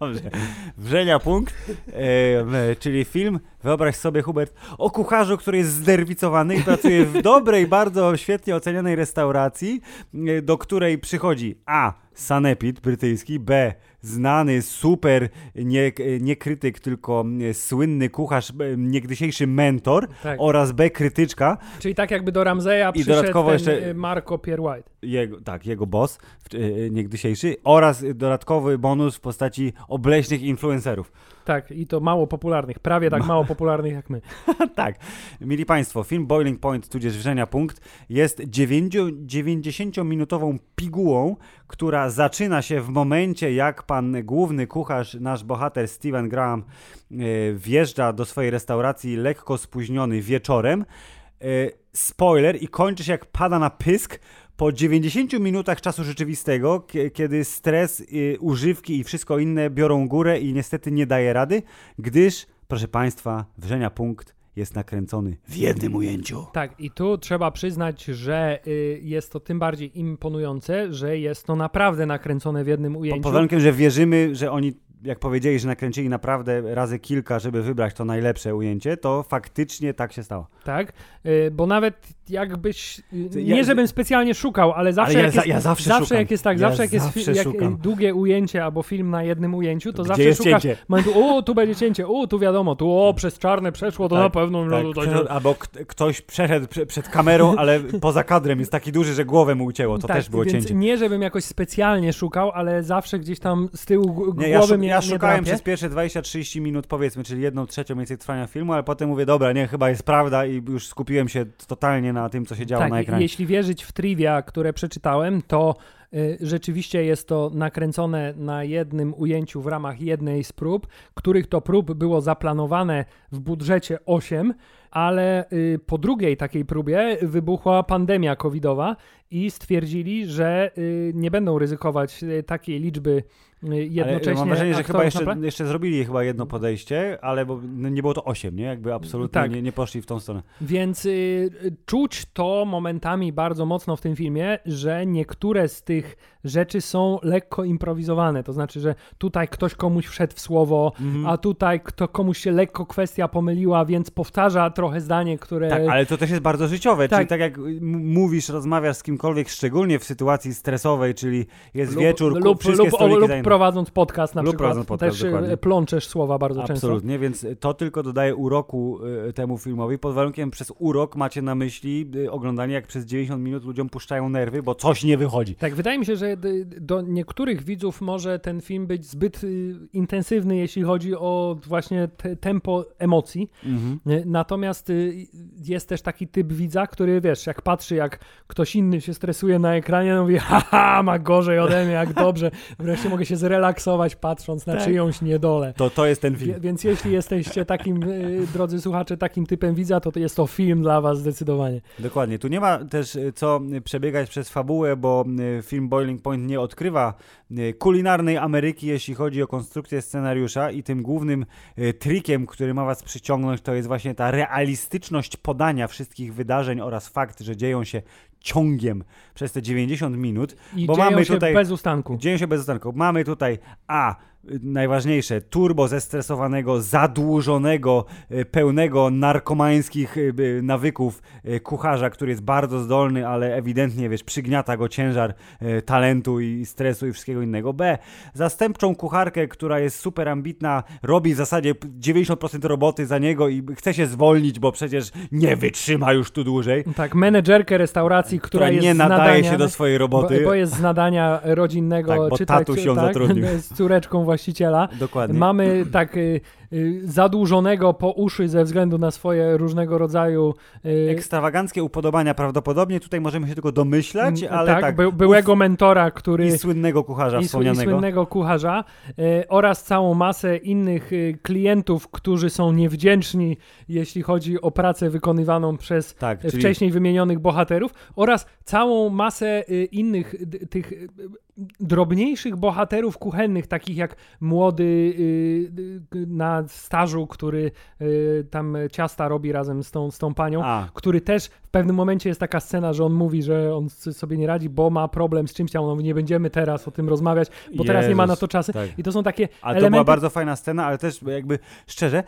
Dobrze. Wrzenia punkt, e, czyli film, wyobraź sobie Hubert, o kucharzu, który jest zderwicowany i pracuje w dobrej, bardzo świetnie ocenianej restauracji, do której przychodzi A. Sanepid brytyjski, B. Znany, super, nie, nie krytyk, tylko e, słynny kucharz, e, niegdysiejszy mentor Tak. oraz B. Krytyczka, Czyli tak jakby do Ramzeja przyszedł dodatkowo jeszcze- y, Marco Pierre White. jego, tak, jego boss e, niegdysiejszy oraz dodatkowy bonus w postaci obleśnych influencerów. Tak, i to mało popularnych, prawie tak mało popularnych jak my. tak, mili Państwo, film Boiling Point, tudzież Wrzenia Punkt jest 90-minutową pigułą, która zaczyna się w momencie, jak pan główny kucharz, nasz bohater Steven Graham e, wjeżdża do swojej restauracji lekko spóźniony wieczorem. E, spoiler i kończy się jak pada na pysk po 90 minutach czasu rzeczywistego, kie- kiedy stres, y, używki i wszystko inne biorą górę i niestety nie daje rady, gdyż, proszę Państwa, Wrzenia Punkt jest nakręcony w jednym ujęciu. Tak, i tu trzeba przyznać, że y, jest to tym bardziej imponujące, że jest to naprawdę nakręcone w jednym ujęciu. pod warunkiem, że wierzymy, że oni, jak powiedzieli, że nakręcili naprawdę razy kilka, żeby wybrać to najlepsze ujęcie, to faktycznie tak się stało. Tak, y, bo nawet jakbyś, Ja- nie żebym specjalnie szukał, ale zawsze Ale ja jak jest, ja zawsze szukam. jak jest tak, Ja zawsze jak jest zawsze fi- jak, długie ujęcie albo film na jednym ujęciu, to Gdzie zawsze jest szukasz cięcie? momentu, o tu będzie cięcie, o tu wiadomo, tu o przez czarne przeszło, to Tak, na pewno no, Tak, albo k- ktoś przeszedł prze- przed kamerą, ale poza kadrem jest taki duży, że głowę mu ucięło. To tak, też było więc cięcie. nie żebym jakoś specjalnie szukał, ale zawsze gdzieś tam z tyłu g- Nie, ja, głowy szu- ja szukałem przez pierwsze 20-30 minut, powiedzmy, czyli jedną trzecią więcej trwania filmu, ale potem mówię, dobra, nie, chyba jest prawda i już skupiłem się totalnie na tym, co się działo tak, na ekranie. jeśli wierzyć w trivia, które przeczytałem, to y, rzeczywiście jest to nakręcone na jednym ujęciu w ramach jednej z prób, których to prób było zaplanowane w budżecie 8, ale y, po drugiej takiej próbie wybuchła pandemia covidowa i stwierdzili, że y, nie będą ryzykować y, takiej liczby y, jednocześnie Ale mam wrażenie, że chyba jeszcze, jeszcze zrobili chyba jedno podejście, ale bo, no, nie było to 8, nie? Jakby absolutnie Tak. nie, nie poszli w tą stronę. Więc y, czuć to momentami bardzo mocno w tym filmie, że niektóre z tych rzeczy są lekko improwizowane. To znaczy, że tutaj ktoś komuś wszedł w słowo, Mhm. a tutaj kto, komuś się lekko kwestia pomyliła, więc powtarza trochę zdanie, które. Tak, ale to też jest bardzo życiowe, Tak. czyli tak jak m- mówisz, rozmawiasz z kimkolwiek, szczególnie w sytuacji stresowej, czyli jest lub, wieczór, lub, wszystkie lub, lub prowadząc podcast na Lub przykład. podcast, też y, dokładnie. plączesz słowa bardzo często. Absolutnie, więc to tylko dodaje uroku y, temu filmowi, pod warunkiem przez urok macie na myśli y, oglądanie, jak przez 90 minut ludziom puszczają nerwy, bo coś nie wychodzi. Tak, wydaje mi się, że do niektórych widzów może ten film być zbyt y, intensywny, jeśli chodzi o właśnie te, tempo emocji. Mhm. Natomiast y, jest też taki typ widza, który wiesz, jak patrzy, jak ktoś inny się stresuje na ekranie, no mówi, haha, ma gorzej ode mnie, jak dobrze. Wreszcie mogę się zrelaksować patrząc na Tak. czyjąś niedolę. To, to jest ten film. Wie- Więc jeśli jesteście takim, y, drodzy słuchacze, takim typem widza, to to jest to film dla was zdecydowanie. Dokładnie. Tu nie ma też y, co przebiegać przez fabułę, bo y, film Boiling Point nie odkrywa kulinarnej Ameryki, jeśli chodzi o konstrukcję scenariusza i tym głównym trikiem, który ma was przyciągnąć, to jest właśnie ta realistyczność podania wszystkich wydarzeń oraz fakt, że dzieją się ciągiem przez te 90 minut. I Bo dzieją mamy się tutaj- bez ustanku. Dzieją się bez ustanku. Mamy tutaj A, najważniejsze, turbo zestresowanego, zadłużonego, y, pełnego narkomańskich y, nawyków y, kucharza, który jest bardzo zdolny, ale ewidentnie, wiesz, przygniata go ciężar talentu i stresu i wszystkiego innego. B, zastępczą kucharkę, która jest super ambitna, robi w zasadzie 90% roboty za niego i chce się zwolnić, bo przecież nie wytrzyma już tu dłużej. Tak, menedżerkę restauracji, która, Która nie nadaje nadania, się do swojej roboty. Bo, bo jest z nadania rodzinnego, Tak, bo czytaj, tatuś ją tak, zatrudnił. z córeczką właściciela. Dokładnie. Mamy tak y, zadłużonego po uszy ze względu na swoje różnego rodzaju y, ekstrawaganckie upodobania prawdopodobnie, tutaj możemy się tylko domyślać, m, ale tak, tak, by, byłego mentora, który i słynnego kucharza i, sł- i wspomnianego. słynnego kucharza y, oraz całą masę innych y, klientów, którzy są niewdzięczni, jeśli chodzi o pracę wykonywaną przez Tak, y, czyli wcześniej wymienionych bohaterów oraz całą masę y, innych tych y, drobniejszych bohaterów kuchennych, takich jak młody y, y, na stażu, który y, tam ciasta robi razem z tą, z tą panią, A, który też w pewnym momencie jest taka scena, że on mówi, że on sobie nie radzi, bo ma problem z czymś tam, on mówi, nie będziemy teraz o tym rozmawiać, bo teraz nie ma na Jezus, to czasu. tak. I to są takie Ale to elementy... była bardzo fajna scena, ale też jakby szczerze,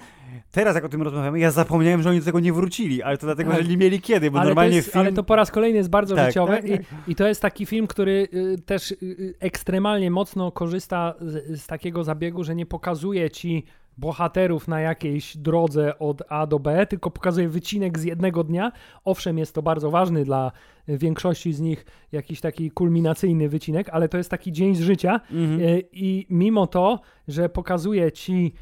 teraz jak o tym rozmawiamy, ja zapomniałem, że oni do tego nie wrócili, ale to dlatego, Tak. że nie mieli kiedy, bo ale, to normalnie jest, film... ale to po raz kolejny jest bardzo Tak, życiowe tak, I, i to jest taki film, który y, też y, y, ekstremalnie mocno korzysta z, z takiego zabiegu, że nie pokazuje ci bohaterów na jakiejś drodze od A do B, tylko pokazuje wycinek z jednego dnia. Owszem, jest to bardzo ważny dla większości z nich jakiś taki kulminacyjny wycinek, ale to jest taki dzień z życia Mhm. E, I mimo to, że pokazuje ci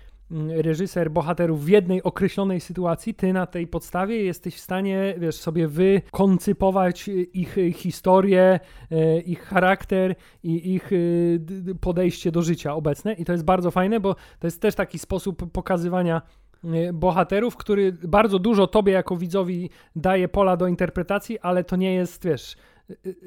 reżyser bohaterów w jednej określonej sytuacji, ty na tej podstawie jesteś w stanie, wiesz, sobie wykoncypować y, ich y, historię, e, ich charakter i ich y, podejście do życia obecne. I to jest bardzo fajne, bo to jest też taki sposób pokazywania y, bohaterów, który bardzo dużo tobie jako widzowi daje pola do interpretacji, ale to nie jest, wiesz, y,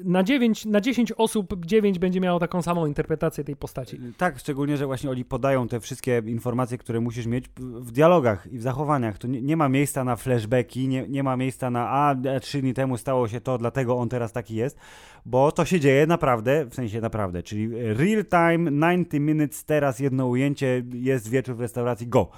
na 9, na 10 osób 9 będzie miało taką samą interpretację tej postaci. Tak, szczególnie, że właśnie oni podają te wszystkie informacje, które musisz mieć w dialogach i w zachowaniach. To nie, nie ma miejsca na flashbacki, nie, nie ma miejsca na a, e, trzy dni temu stało się to, dlatego on teraz taki jest, bo to się dzieje naprawdę, w sensie naprawdę, czyli real time, 90 minutes, teraz jedno ujęcie, jest wieczór w restauracji, go.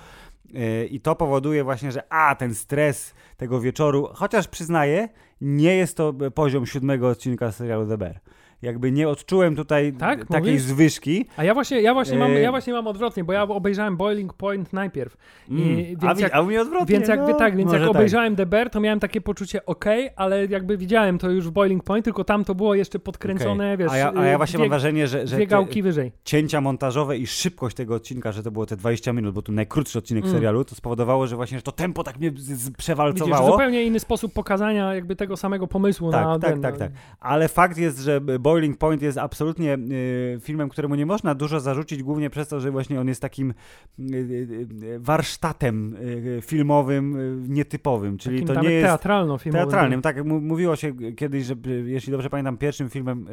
Yy, I to powoduje właśnie, że a, ten stres tego wieczoru, chociaż przyznaję, nie jest to poziom siódmego odcinka serialu The Bear. Jakby nie odczułem tutaj Tak? takiej Mówisz? zwyżki. A ja właśnie, ja, właśnie mam, Yy. ja właśnie mam odwrotnie, bo ja obejrzałem Boiling Point najpierw. I, Mm. więc a, jak, a mnie odwrotnie. więc jak, no, tak, więc jak tak. obejrzałem The Bear, to miałem takie poczucie ok, ale jakby widziałem to już w Boiling Point, tylko tam to było jeszcze podkręcone, Okej. wiesz, a ja, a y, ja właśnie dwie, mam wrażenie, że, że dwie gałki wyżej. cięcia montażowe i szybkość tego odcinka, że to było te 20 minut, bo to najkrótszy odcinek Mm. serialu, to spowodowało, że właśnie że to tempo tak mnie z- Widzisz, przewalcowało. zupełnie inny sposób pokazania jakby tego samego pomysłu Tak, na tak, ten, tak, no. tak. Ale fakt jest, że Boiling Point jest absolutnie y, filmem, któremu nie można dużo zarzucić, głównie przez to, że właśnie on jest takim y, y, warsztatem filmowym nietypowym, czyli Takim to nie jest teatralno-filmowym. Teatralnym, tak. m- Mówiło się kiedyś, że jeśli dobrze pamiętam, pierwszym filmem,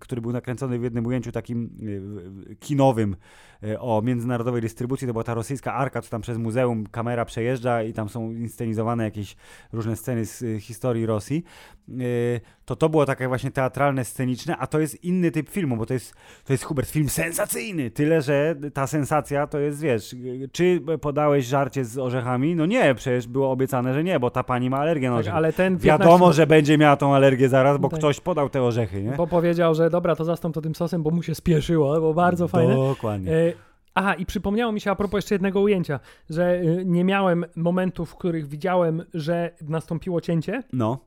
który był nakręcony w jednym ujęciu takim kinowym o międzynarodowej dystrybucji, to była ta rosyjska arka, co tam przez muzeum kamera przejeżdża i tam są inscenizowane jakieś różne sceny z historii Rosji. To to było takie właśnie teatralne, sceniczne, a to jest inny typ filmu, bo to jest, to jest Hubert film sensacyjny, tyle, że ta sensacja to jest, wiesz, y, czy podałeś żarcie z orzechami? No nie, przecież było obiecane, że nie, bo ta pani ma alergię na Tak, orzechy. ale ten Wiadomo, 15 że będzie miała tą alergię zaraz, bo Tak. ktoś podał te orzechy, nie? Bo powiedział, że dobra, to zastąp to tym sosem, bo mu się spieszyło, było bardzo fajne. Dokładnie. E, Aha, i przypomniało mi się a propos jeszcze jednego ujęcia, że y, nie miałem momentów, w których widziałem, że nastąpiło cięcie, No.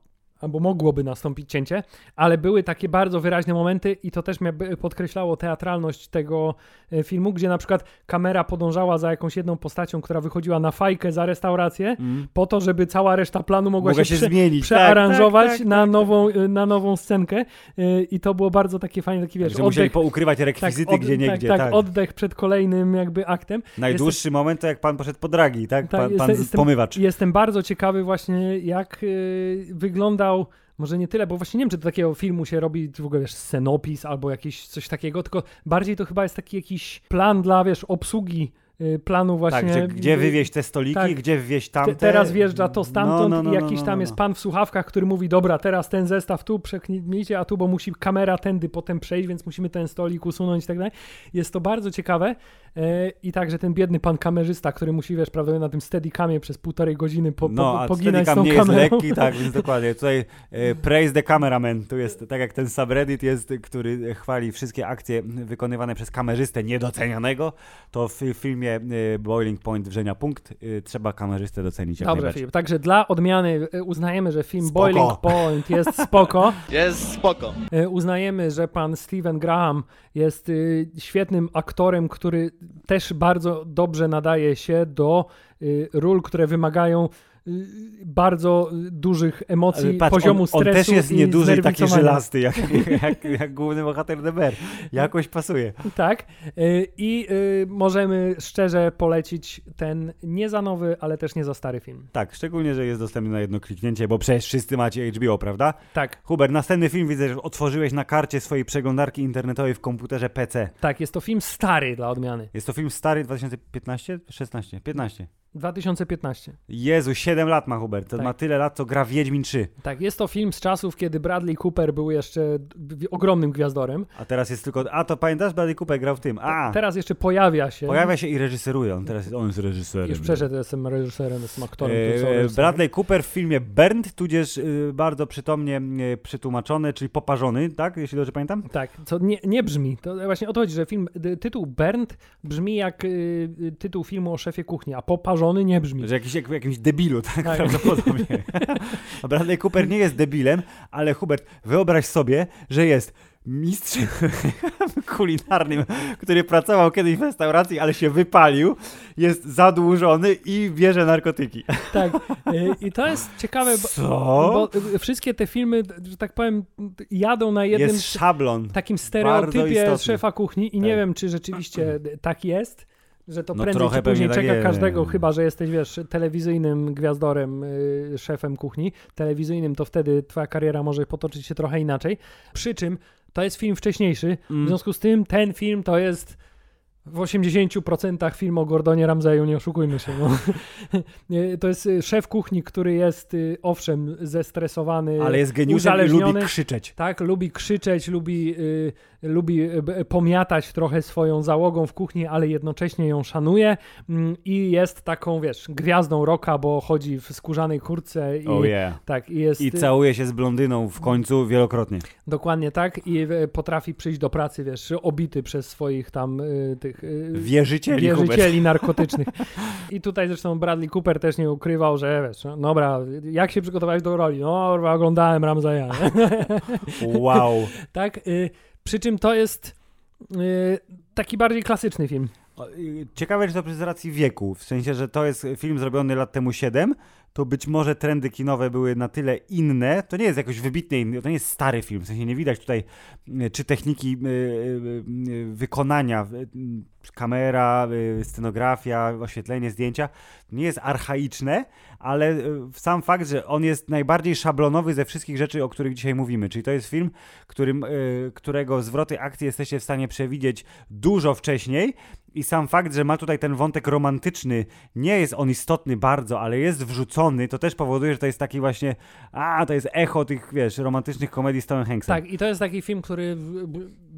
Albo mogłoby nastąpić cięcie, ale były takie bardzo wyraźne momenty i to też mnie podkreślało teatralność tego e, filmu, gdzie na przykład kamera podążała za jakąś jedną postacią, która wychodziła na fajkę za restaurację, Mm. po to, żeby cała reszta planu mogła, Mogła się, się zmienić. przearanżować tak, tak, na, tak, nową, y, na nową scenkę y, i to było bardzo takie fajne, taki wiesz, Że musieli oddech, poukrywać rekwizyty od- gdzie nie tak, tak, Tak, oddech przed kolejnym jakby aktem. Najdłuższy moment to jak pan poszedł po dragi, tak? Tak, pan, jestem- pan jestem- pomywacz. Jestem bardzo ciekawy właśnie, jak y, może nie tyle, bo właśnie nie wiem, czy do takiego filmu się robi w ogóle, wiesz, scenopis albo jakieś coś takiego, tylko bardziej to chyba jest taki jakiś plan dla, wiesz, obsługi y, planu właśnie. Tak, gdzie, gdzie wywieźć te stoliki, tak. gdzie wywieźć Te, tamte. teraz wjeżdża to stamtąd No, no, no, i no, jakiś no, tam no, jest pan w słuchawkach, który mówi, dobra, teraz ten zestaw tu przeknijcie, a tu, bo musi kamera tędy potem przejść, więc musimy ten stolik usunąć i tak dalej. Jest to bardzo ciekawe i także ten biedny pan kamerzysta, który musi, wiesz, prawdopodobnie na tym steadicamie przez półtorej godziny po, po, No, poginać tą nie jest kamerą. lekki, tak, więc dokładnie. Tutaj e, praise the cameraman. Tu jest tak jak ten subreddit jest, który chwali wszystkie akcje wykonywane przez kamerzystę niedocenianego, to w filmie e, Boiling Point wrzenia punkt e, trzeba kamerzystę docenić jak Dobrze. Filip. Także dla odmiany e, uznajemy, że film Spoko. Boiling Point jest spoko. Jest spoko. E, Uznajemy, że pan Steven Graham jest świetnym aktorem, który też bardzo dobrze nadaje się do y, ról, które wymagają bardzo y, dużych emocji, patrz, poziomu on, stresu on też jest nieduży i taki żelasty, jak, jak, jak główny bohater DBR. Jakoś pasuje. Tak. Y, I y, możemy szczerze polecić ten nie za nowy, ale też nie za stary film. Tak, szczególnie, że jest dostępny na jedno kliknięcie, bo przecież wszyscy macie HBO, prawda? Tak, Hubert, następny film widzę, że otworzyłeś na karcie swojej przeglądarki internetowej w komputerze PC. tak, jest to film stary dla odmiany. Jest to film stary 2015? 16? 15. 2015. Jezu, 7 lat ma Hubert. To Tak. ma tyle lat, co gra w Wiedźmin 3. Tak, jest to film z czasów, kiedy Bradley Cooper był jeszcze ogromnym gwiazdorem. A teraz jest tylko. A to pamiętasz? Bradley Cooper grał w tym. A! Teraz jeszcze pojawia się. Pojawia się i reżyseruje. On teraz jest, on jest reżyserem. Już przeszedł, jestem reżyserem, jestem aktorem. Eee. Bradley Cooper w filmie Bernd, tudzież y, bardzo przytomnie y, przetłumaczony, czyli poparzony, tak? Jeśli dobrze pamiętam? Tak, co nie, nie brzmi. To właśnie o to chodzi, że film, d- tytuł Bernd brzmi jak y, y, tytuł filmu o szefie kuchni, a poparzony nie brzmi. Że jakiś, jak, jakimś debilu, tak? Tak. Prawdopodobnie. Bradley Cooper nie jest debilem, ale Hubert, wyobraź sobie, że jest mistrzem kulinarnym, który pracował kiedyś w restauracji, ale się wypalił, jest zadłużony i bierze narkotyki. Tak, y, i to jest ciekawe, bo, Co? bo y, wszystkie te filmy, że tak powiem, jadą na jednym Jest szablon. takim stereotypie szefa kuchni i nie Tak. wiem, czy rzeczywiście tak jest, że to No prędzej czy później tak czeka jest. każdego, chyba, że jesteś, wiesz, telewizyjnym gwiazdorem, y, szefem kuchni. Telewizyjnym to wtedy twoja kariera może potoczyć się trochę inaczej. Przy czym to jest film wcześniejszy, w Mm. związku z tym ten film to jest w 80% film o Gordonie Ramseyu, nie oszukujmy się. No. To jest y, szef kuchni, który jest y, owszem zestresowany, Ale jest geniuszem i lubi krzyczeć. Tak, lubi krzyczeć, lubi, y, lubi y, pomiatać trochę swoją załogą w kuchni, ale jednocześnie ją szanuje mm, i jest taką, wiesz, gwiazdą roka, bo chodzi w skórzanej kurtce i Oh yeah. tak, i jest I całuje się z blondyną w końcu wielokrotnie. dokładnie tak i potrafi przyjść do pracy, wiesz, obity przez swoich tam tych y, Wierzycieli, wierzycieli narkotycznych. I tutaj zresztą Bradley Cooper też nie ukrywał, że wiesz, no dobra, jak się przygotowałeś do roli? No, oglądałem Ramzeja. Wow. tak? Y, przy czym to jest y, taki bardziej klasyczny film. Ciekawe, czy to przez racji wieku, w sensie, że to jest film zrobiony lat temu 7, to być może trendy kinowe były na tyle inne, to nie jest jakoś wybitnie inny, to nie jest stary film, w sensie nie widać tutaj y, czy techniki y, y, wykonania, kamera, y, scenografia, oświetlenie, zdjęcia, nie jest archaiczne, ale y, sam fakt, że on jest najbardziej szablonowy ze wszystkich rzeczy, o których dzisiaj mówimy, czyli to jest film, którym, y, którego zwroty akcji jesteście w stanie przewidzieć dużo wcześniej, i sam fakt, że ma tutaj ten wątek romantyczny, nie jest on istotny bardzo, ale jest wrzucony, to też powoduje, że to jest taki właśnie, a to jest echo tych, wiesz, romantycznych komedii z Tomem Hanksem. Tak, i to jest taki film, który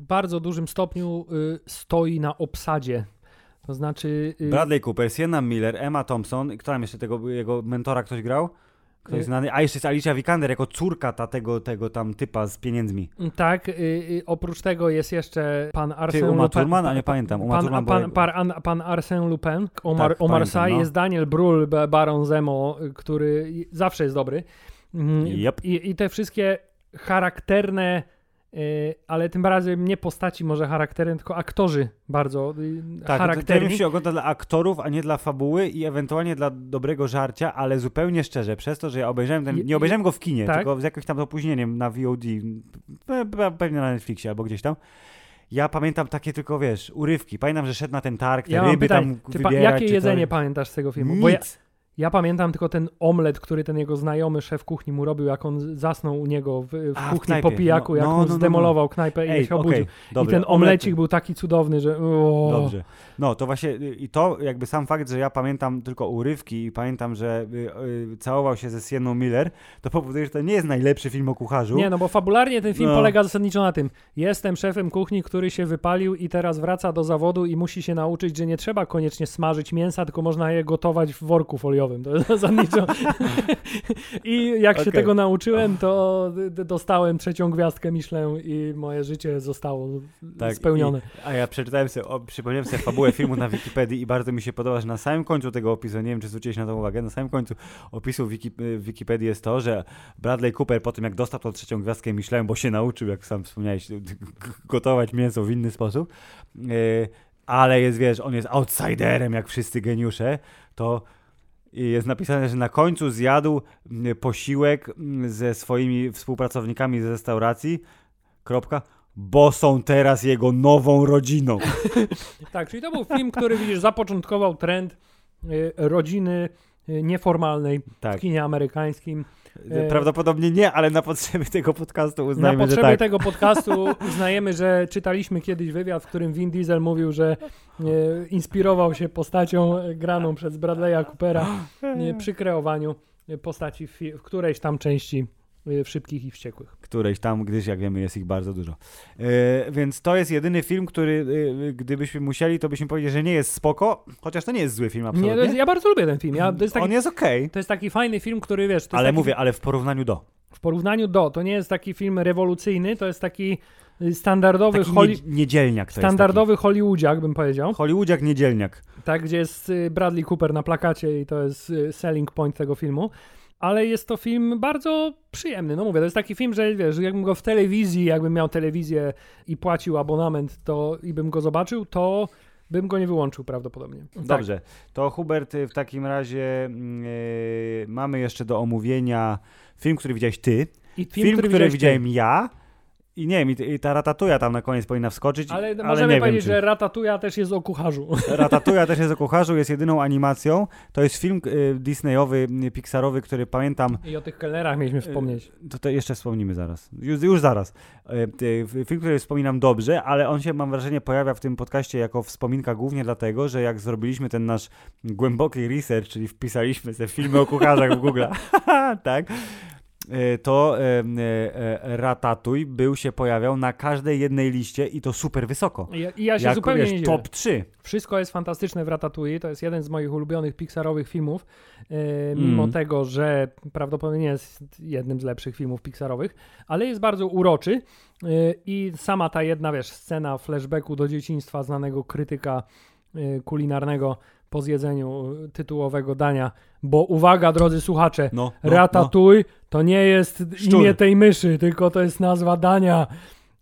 bardzo dużym stopniu y, stoi na obsadzie. To znaczy. y, Bradley Cooper, Sienna Miller, Emma Thompson, kto tam jeszcze tego, jego mentora ktoś grał? Ktoś Y- znany? A jeszcze jest Alicia Vikander jako córka ta, tego, tego tam typa z pieniędzmi. Tak, y, y, oprócz tego jest jeszcze pan Ty, Arsène Uma Lupin. Thurman? A nie pamiętam. Uma Pan, Thurman pan, pan, pan, Arsène Lupin, Omar, Tak, Omar pamiętam, no. jest Daniel Brühl, ba- Baron Zemo, który zawsze jest dobry. Yep. I, I te wszystkie charakterne, ale tym razem nie postaci może charakterne, tylko aktorzy bardzo y, Tak, charakterni. film się ogląda dla aktorów, a nie dla fabuły i ewentualnie dla dobrego żarcia, ale zupełnie szczerze, przez to, że ja obejrzałem ten, nie obejrzałem go w kinie, tak? tylko z jakimś tam opóźnieniem na VOD, pe- pe- pewnie na Netflixie albo gdzieś tam. Ja pamiętam takie tylko, wiesz, urywki. Pamiętam, że szedł na ten targ, te Ja ryby pytanie, tam czy pa, wybierać. jakie jedzenie to... pamiętasz z tego filmu? Nic. Bo ja, ja pamiętam tylko ten omlet, który ten jego znajomy szef kuchni mu robił, jak on zasnął u niego w, w A, w kuchni knajpie. po pijaku, No, jak no, mu no, no, no. zdemolował knajpę i Ej, się obudził. okej, dobra, I ten omlety. omlecik był taki cudowny, że o, Dobrze. No to właśnie y, i to jakby sam fakt, że ja pamiętam tylko urywki i pamiętam, że y, y, całował się ze Sienną Miller, to powoduje, że to nie jest najlepszy film o kucharzu. Nie, no bo fabularnie ten film No. polega zasadniczo na tym. Jestem szefem kuchni, który się wypalił i teraz wraca do zawodu i musi się nauczyć, że nie trzeba koniecznie smażyć mięsa, tylko można je gotować w worku foliowym. To jest zasadniczo. I jak się Okej. tego nauczyłem, to dostałem trzecią gwiazdkę Michelin i moje życie zostało Tak, spełnione. I, a ja przeczytałem sobie, o, przypomniałem sobie fabułę filmu na Wikipedii i bardzo mi się podoba, że na samym końcu tego opisu, nie wiem czy zwróciłeś na to uwagę, na samym końcu opisu Wiki, Wikipedii jest to, że Bradley Cooper po tym jak dostał tą trzecią gwiazdkę Michelin, bo się nauczył, jak sam wspomniałeś, gotować mięso w inny sposób, yy, ale jest, wiesz, on jest outsiderem jak wszyscy geniusze, to jest napisane, że na końcu zjadł mm, posiłek mm, ze swoimi współpracownikami z restauracji, kropka, bo są teraz jego nową rodziną. Tak, czyli to był film, który widzisz, zapoczątkował trend y, rodziny y, nieformalnej w Tak. kinie amerykańskim. E, Prawdopodobnie nie, ale na potrzeby tego podcastu uznajmy, Na że potrzeby tak. tego podcastu uznajemy, że czytaliśmy kiedyś wywiad, w którym Vin Diesel mówił, że e, inspirował się postacią graną przez Bradley'a Coopera e, przy kreowaniu postaci w, w którejś tam części w Szybkich i Wściekłych. Którejś tam, gdyż jak wiemy jest ich bardzo dużo. E, więc to jest jedyny film, który e, gdybyśmy musieli, to byśmy powiedzieli, że nie jest spoko, chociaż to nie jest zły film Nie, absolutnie. to jest, ja bardzo lubię ten film. Ja, jest taki, On jest okej, to jest taki fajny film, który wiesz, ale taki, mówię, ale w porównaniu do. w porównaniu do, to nie jest taki film rewolucyjny, to jest taki y, standardowy, Taki holly, nie, niedzielniak to standardowy Hollywoodziak, bym powiedział. Hollywoodziak, niedzielniak. tak, gdzie jest y, Bradley Cooper na plakacie i to jest y, selling point tego filmu. Ale jest to film bardzo przyjemny. No mówię, to jest taki film, że wiesz, jakbym go w telewizji, jakbym miał telewizję i płacił abonament, to i bym go zobaczył, to bym go nie wyłączył prawdopodobnie. Tak. Dobrze, to Hubert, w takim razie mm, y, mamy jeszcze do omówienia film, który widziałeś ty, I film, który, widziałeś ty. widziałem ja i nie wiem, i, i ta ratatuja tam na koniec powinna wskoczyć, Ale, ale, możemy nie powiedzieć, wiem, czy... że Ratatouille też jest o kucharzu. Ratatuja też jest o kucharzu, jest jedyną animacją. To jest film y, Disneyowy, y, Pixarowy, który pamiętam. I o tych kelnerach mieliśmy wspomnieć. To, to jeszcze wspomnimy zaraz. Już, już zaraz. Y, y, film, który wspominam dobrze, ale on się, mam wrażenie, pojawia w tym podcaście jako wspominka głównie dlatego, że jak zrobiliśmy ten nasz głęboki research, czyli wpisaliśmy te filmy o kucharzach w Google, tak, y, to y, y, y, Ratatouille był się pojawiał na każdej jednej liście i to super wysoko. I ja, i ja się Jak, zupełnie wiesz, nie top 3. Wszystko jest fantastyczne w Ratatouille. To jest jeden z moich ulubionych Pixarowych filmów. E, mimo Mm. tego, że prawdopodobnie nie jest jednym z lepszych filmów Pixarowych, ale jest bardzo uroczy. E, I sama ta jedna, wiesz, scena flashbacku do dzieciństwa znanego krytyka e, kulinarnego po zjedzeniu e, tytułowego dania. Bo uwaga, drodzy słuchacze, No, no, Ratatouille to nie jest Szczur. imię tej myszy, tylko to jest nazwa dania.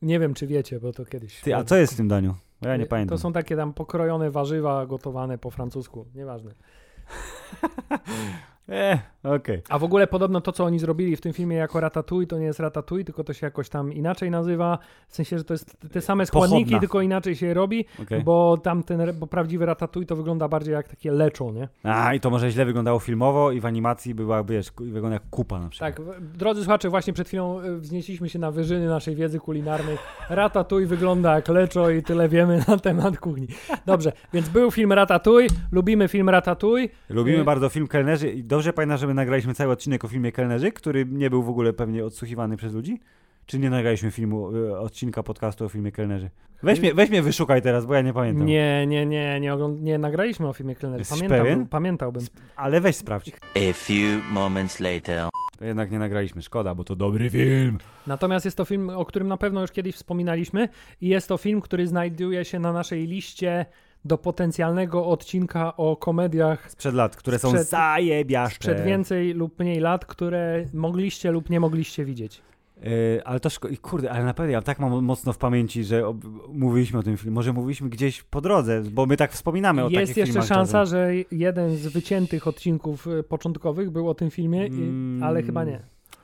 Nie wiem, czy wiecie, bo to kiedyś. Ty, a co jest w tym daniu? Ja nie To pamiętam. są takie tam pokrojone warzywa gotowane po francusku. Nieważne. E, okej. A w ogóle podobno to, co oni zrobili w tym filmie jako ratatouille, to nie jest ratatouille, tylko to się jakoś tam inaczej nazywa. W sensie, że to jest te same składniki, Pochodna. tylko inaczej się robi, okej. bo tam ten, bo prawdziwy ratatouille to wygląda bardziej jak takie leczo, nie? A, i to może źle wyglądało filmowo i w animacji była, wiesz, wygląda jak kupa na przykład. Tak, drodzy słuchacze, właśnie przed chwilą y, wznieśliśmy się na wyżyny naszej wiedzy kulinarnej. Ratatouille wygląda jak leczo i tyle wiemy na temat kuchni. Dobrze, więc był film Ratatouille, lubimy film Ratatouille. Lubimy Y- bardzo film Kelnerzy i dobrze pamiętam, że my nagraliśmy cały odcinek o filmie Kelnerzy, który nie był w ogóle pewnie odsłuchiwany przez ludzi? Czy nie nagraliśmy filmu, y, odcinka podcastu o filmie Kelnerzy? Weź mnie, weź mnie wyszukaj teraz, bo ja nie pamiętam. Nie, nie, nie, nie, ogląd- nie nagraliśmy o filmie Kelnerzy. Jesteś Pamiętałbym, pewien? pamiętałbym. Ale weź sprawdź. A few moments later. To jednak nie nagraliśmy, szkoda, bo to dobry film. Natomiast jest to film, o którym na pewno już kiedyś wspominaliśmy i jest to film, który znajduje się na naszej liście do potencjalnego odcinka o komediach Sprzed lat, które są Sprzed- zajebiaszcze. sprzed więcej lub mniej lat, które mogliście lub nie mogliście widzieć. Yy, ale to szko- i kurde, ale naprawdę ja tak mam mocno w pamięci, że ob- mówiliśmy o tym filmie. Może mówiliśmy gdzieś po drodze, bo my tak wspominamy o Jest takich jeszcze filmach szansa, czasem. że jeden z wyciętych odcinków y, początkowych był o tym filmie, i, Mm. ale chyba nie.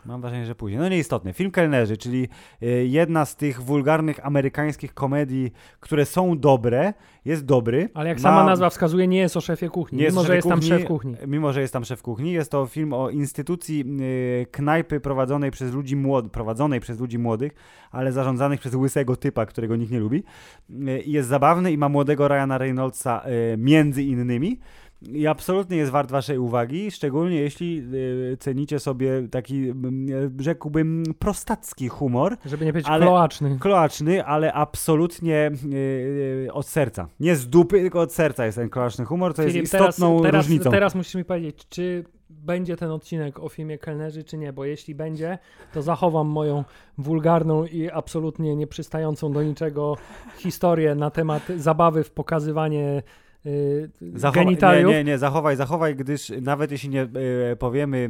Mam wrażenie, że później. No nieistotne. Film Kelnerzy, czyli y, jedna z tych wulgarnych amerykańskich komedii, które są dobre, jest dobry. Ale jak Ma- sama nazwa wskazuje, nie jest o szefie kuchni, Nie mimo że jest tam kuchni. szef kuchni. Mimo, że jest tam szef kuchni, jest to film o instytucji y, knajpy prowadzonej przez ludzi młodych, prowadzonej przez ludzi młodych, ale zarządzanych przez łysego typa, którego nikt nie lubi. Y, jest zabawny i ma młodego Ryana Reynoldsa między innymi. I absolutnie jest wart waszej uwagi, szczególnie jeśli y, cenicie sobie taki, mm, rzekłbym, prostacki humor, Żeby nie powiedzieć Ale- kloaczny. kloaczny, ale absolutnie yy, od serca. Nie z dupy, tylko od serca jest ten kloaczny humor, to jest Filip, teraz, istotną teraz, różnicą. teraz musisz mi powiedzieć, czy będzie ten odcinek o filmie Kelnerzy, czy nie, bo jeśli będzie, to zachowam moją wulgarną i absolutnie nieprzystającą do niczego historię na temat zabawy w pokazywanie Zachowaj, genitaliów. nie, nie, nie, zachowaj, zachowaj, gdyż nawet jeśli nie e, powiemy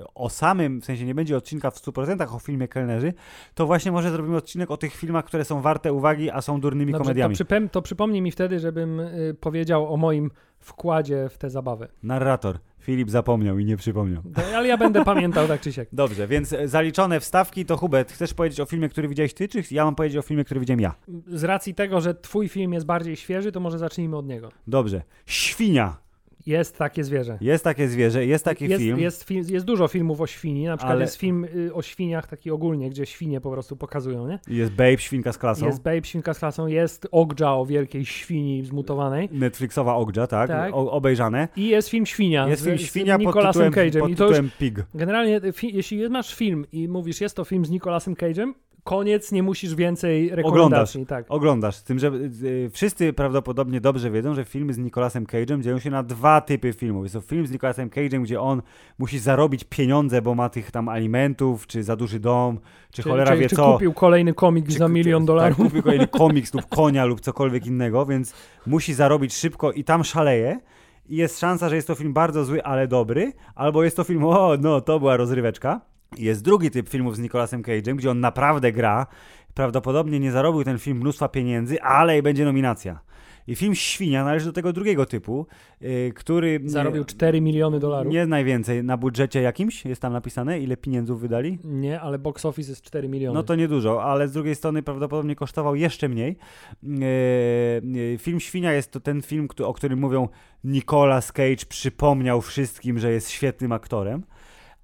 e, o samym, w sensie nie będzie odcinka w 100% o filmie Kelnerzy, to właśnie może zrobimy odcinek o tych filmach, które są warte uwagi, a są durnymi Dobrze, to, komediami. przypem- to przypomnij mi wtedy, żebym y, powiedział o moim wkładzie w tę zabawę. Narrator. Filip zapomniał i nie przypomniał. To, ale ja będę pamiętał tak czy siak. Dobrze, więc e, zaliczone wstawki to Hubert, chcesz powiedzieć o filmie, który widziałeś ty, czy ja mam powiedzieć o filmie, który widziałem ja? Z racji tego, że twój film jest bardziej świeży, to może zacznijmy od niego. Dobrze. Świnia. Jest takie zwierzę. Jest takie zwierzę, jest taki jest, film. Jest, fi- jest dużo filmów o świni, na przykład Ale- jest film y, o świniach taki ogólnie, gdzie świnie po prostu pokazują, nie? Jest Babe, świnka z klasą. Jest Babe, świnka z klasą, jest Ogdża o wielkiej świni zmutowanej Netflixowa Ogdża, tak? Tak. O, obejrzane. i jest film Świnia Jest z, film z Świnia pod Nicolasem tytułem, Cage'em pod i to już tytułem Pig. generalnie y, jeśli masz film i mówisz jest to film z Nicolasem Cage'em, koniec, nie musisz więcej rekomendacji. Tak. Oglądasz, z tym, że y, wszyscy prawdopodobnie dobrze wiedzą, że filmy z Nicolasem Cage'em dzieją się na dwa typy filmów. Jest to film z Nicolasem Cage'em, gdzie on musi zarobić pieniądze, bo ma tych tam alimentów, czy za duży dom, czy, Czy, cholera czy, wie czy co. kupił kolejny komik Czy za milion tak, dolarów. kupił kolejny komiks lub konia lub cokolwiek innego, więc musi zarobić szybko i tam szaleje. I jest szansa, że jest to film bardzo zły, ale dobry, albo jest to film, o, no, to była rozryweczka. Jest drugi typ filmów z Nicolasem Cage'em, gdzie on naprawdę gra. Prawdopodobnie nie zarobił ten film mnóstwa pieniędzy, ale i będzie nominacja. I film Świnia należy do tego drugiego typu, yy, który... Zarobił 4 miliony dolarów. Nie najwięcej. Na budżecie jakimś jest tam napisane, ile pieniędzów wydali? Nie, ale box office jest 4 miliony. No to niedużo, ale z drugiej strony prawdopodobnie kosztował jeszcze mniej. E, Film Świnia jest to ten film, o którym mówią Nicolas Cage przypomniał wszystkim, że jest świetnym aktorem.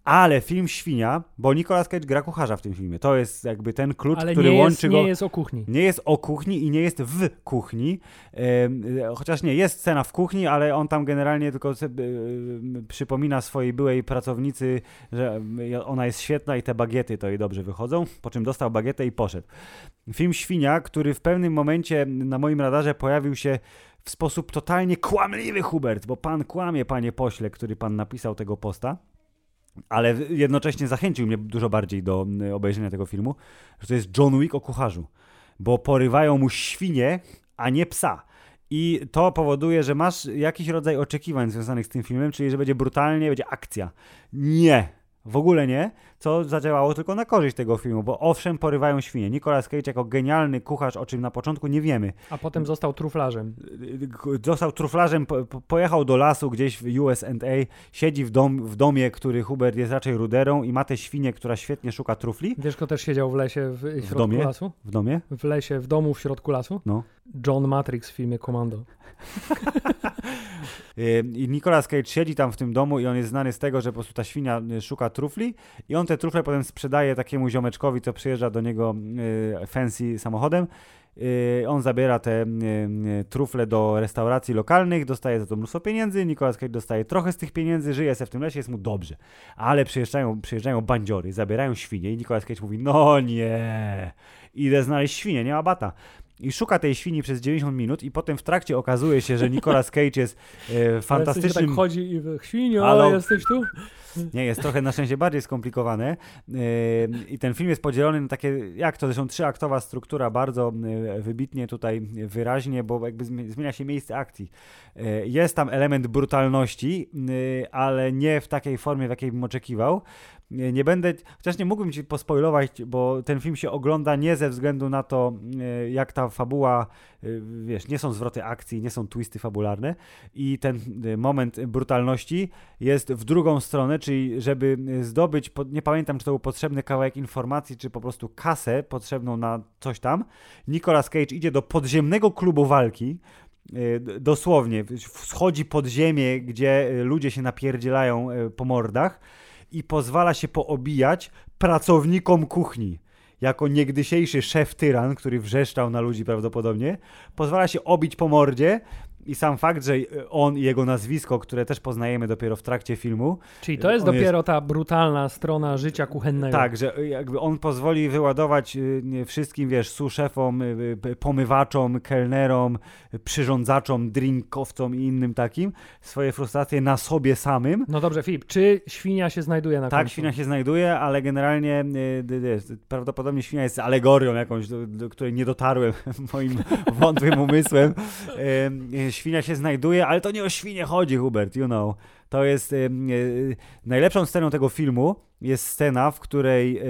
Ale film Świnia, bo Nicolas Cage gra kucharza w tym filmie. To jest jakby ten klucz, ale który nie łączy jest, go. nie jest o kuchni. Nie jest o kuchni i nie jest w kuchni. E, chociaż nie, jest scena w kuchni, ale on tam generalnie tylko se- e, przypomina swojej byłej pracownicy, że e, ona jest świetna i te bagiety to jej dobrze wychodzą, po czym dostał bagietę i poszedł. Film Świnia, który w pewnym momencie na moim radarze pojawił się w sposób totalnie kłamliwy, Hubert, bo pan kłamie, panie pośle, który pan napisał tego posta. Ale jednocześnie zachęcił mnie dużo bardziej do obejrzenia tego filmu, że to jest John Wick o kucharzu, bo porywają mu świnie, a nie psa. I to powoduje, że masz jakiś rodzaj oczekiwań związanych z tym filmem, czyli że będzie brutalnie, będzie akcja. Nie, w ogóle nie, co zadziałało tylko na korzyść tego filmu, bo owszem, porywają świnie. Nicolas Cage jako genialny kucharz, o czym na początku nie wiemy, A potem został truflarzem. został truflarzem, po, po- pojechał do lasu gdzieś w USA, siedzi w, dom, w domie, który Hubert jest raczej ruderą i ma tę świnię, która świetnie szuka trufli Wiesz, kto też siedział w lesie w, w środku domie? lasu? w domie. W lesie, w domu w środku lasu? No. John Matrix w filmie Commando. Y, I Nicolas Cage siedzi tam w tym domu i on jest znany z tego, że po prostu ta świnia szuka trufli i on te trufle potem sprzedaje takiemu ziomeczkowi, co przyjeżdża do niego y, fancy samochodem. Y, On zabiera te y, trufle do restauracji lokalnych, dostaje za to mnóstwo pieniędzy, Nicolas Cage dostaje trochę z tych pieniędzy, żyje se w tym lesie, jest mu dobrze. Ale przyjeżdżają, przyjeżdżają bandziory, zabierają świnie i Nicolas Cage mówi, no nie, idę znaleźć świnię, nie ma bata. I szuka tej świni przez 90 minut i potem w trakcie okazuje się, że Nicolas Cage jest e, Ale fantastycznym... tak chodzi i świnio, Halo? jesteś tu? Nie, jest trochę na szczęście bardziej skomplikowane. Yy, I ten film jest podzielony na takie, jak to zresztą trzyaktowa struktura, bardzo yy, wybitnie tutaj wyraźnie, bo jakby zmi- zmienia się miejsce akcji. Yy, Jest tam element brutalności, yy, ale nie w takiej formie, w jakiej bym oczekiwał. Yy, Nie będę, chociaż nie mógłbym ci pospoilować, bo ten film się ogląda nie ze względu na to, yy, jak ta fabuła, yy, wiesz, nie są zwroty akcji, nie są twisty fabularne i ten yy, moment brutalności jest w drugą stronę, czyli żeby zdobyć, nie pamiętam czy to był potrzebny kawałek informacji, czy po prostu kasę potrzebną na coś tam, Nicolas Cage idzie do podziemnego klubu walki, dosłownie, wschodzi pod ziemię, gdzie ludzie się napierdzielają po mordach i pozwala się poobijać pracownikom kuchni. Jako niegdysiejszy szef tyran, który wrzeszczał na ludzi prawdopodobnie, pozwala się obić po mordzie i sam fakt, że on i jego nazwisko, które też poznajemy dopiero w trakcie filmu, Czyli to jest dopiero ta brutalna strona życia kuchennego. tak, że jakby on pozwoli wyładować y, wszystkim, wiesz, suszefom, y, y, pomywaczom, kelnerom, przyrządzaczom, drinkowcom i innym takim swoje frustracje na sobie samym. No dobrze, Filip, czy świnia się znajduje na Tak, końcu? świnia się znajduje, ale generalnie prawdopodobnie świnia jest alegorią jakąś, do, do której nie dotarłem moim wątłym umysłem. Świnia się znajduje, ale to nie o świnie chodzi, Hubert, you know. To jest y, y, najlepszą sceną tego filmu jest scena, w której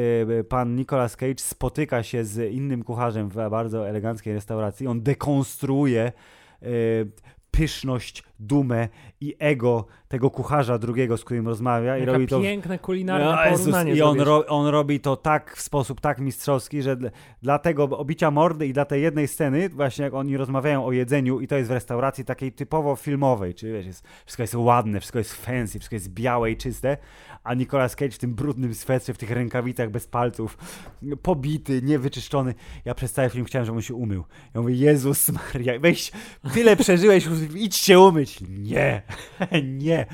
y, pan Nicolas Cage spotyka się z innym kucharzem w bardzo eleganckiej restauracji. On dekonstruuje y, pyszność, dumę i ego tego kucharza drugiego, z którym rozmawia i robi to piękne kulinarne no, porównanie I on, ro, on robi to tak w sposób tak mistrzowski, że dla, dla tego obicia mordy i dla tej jednej sceny, właśnie jak oni rozmawiają o jedzeniu i to jest w restauracji takiej typowo filmowej, czyli wiesz, jest, wszystko jest ładne, wszystko jest fancy, wszystko jest białe i czyste, a Nicolas Cage w tym brudnym swetrze, w tych rękawicach bez palców, pobity, niewyczyszczony. Ja przez cały film chciałem, żeby on się umył. Ja mówię, Jezus Maria, weź, tyle przeżyłeś, idź się umyć. Nie, nie.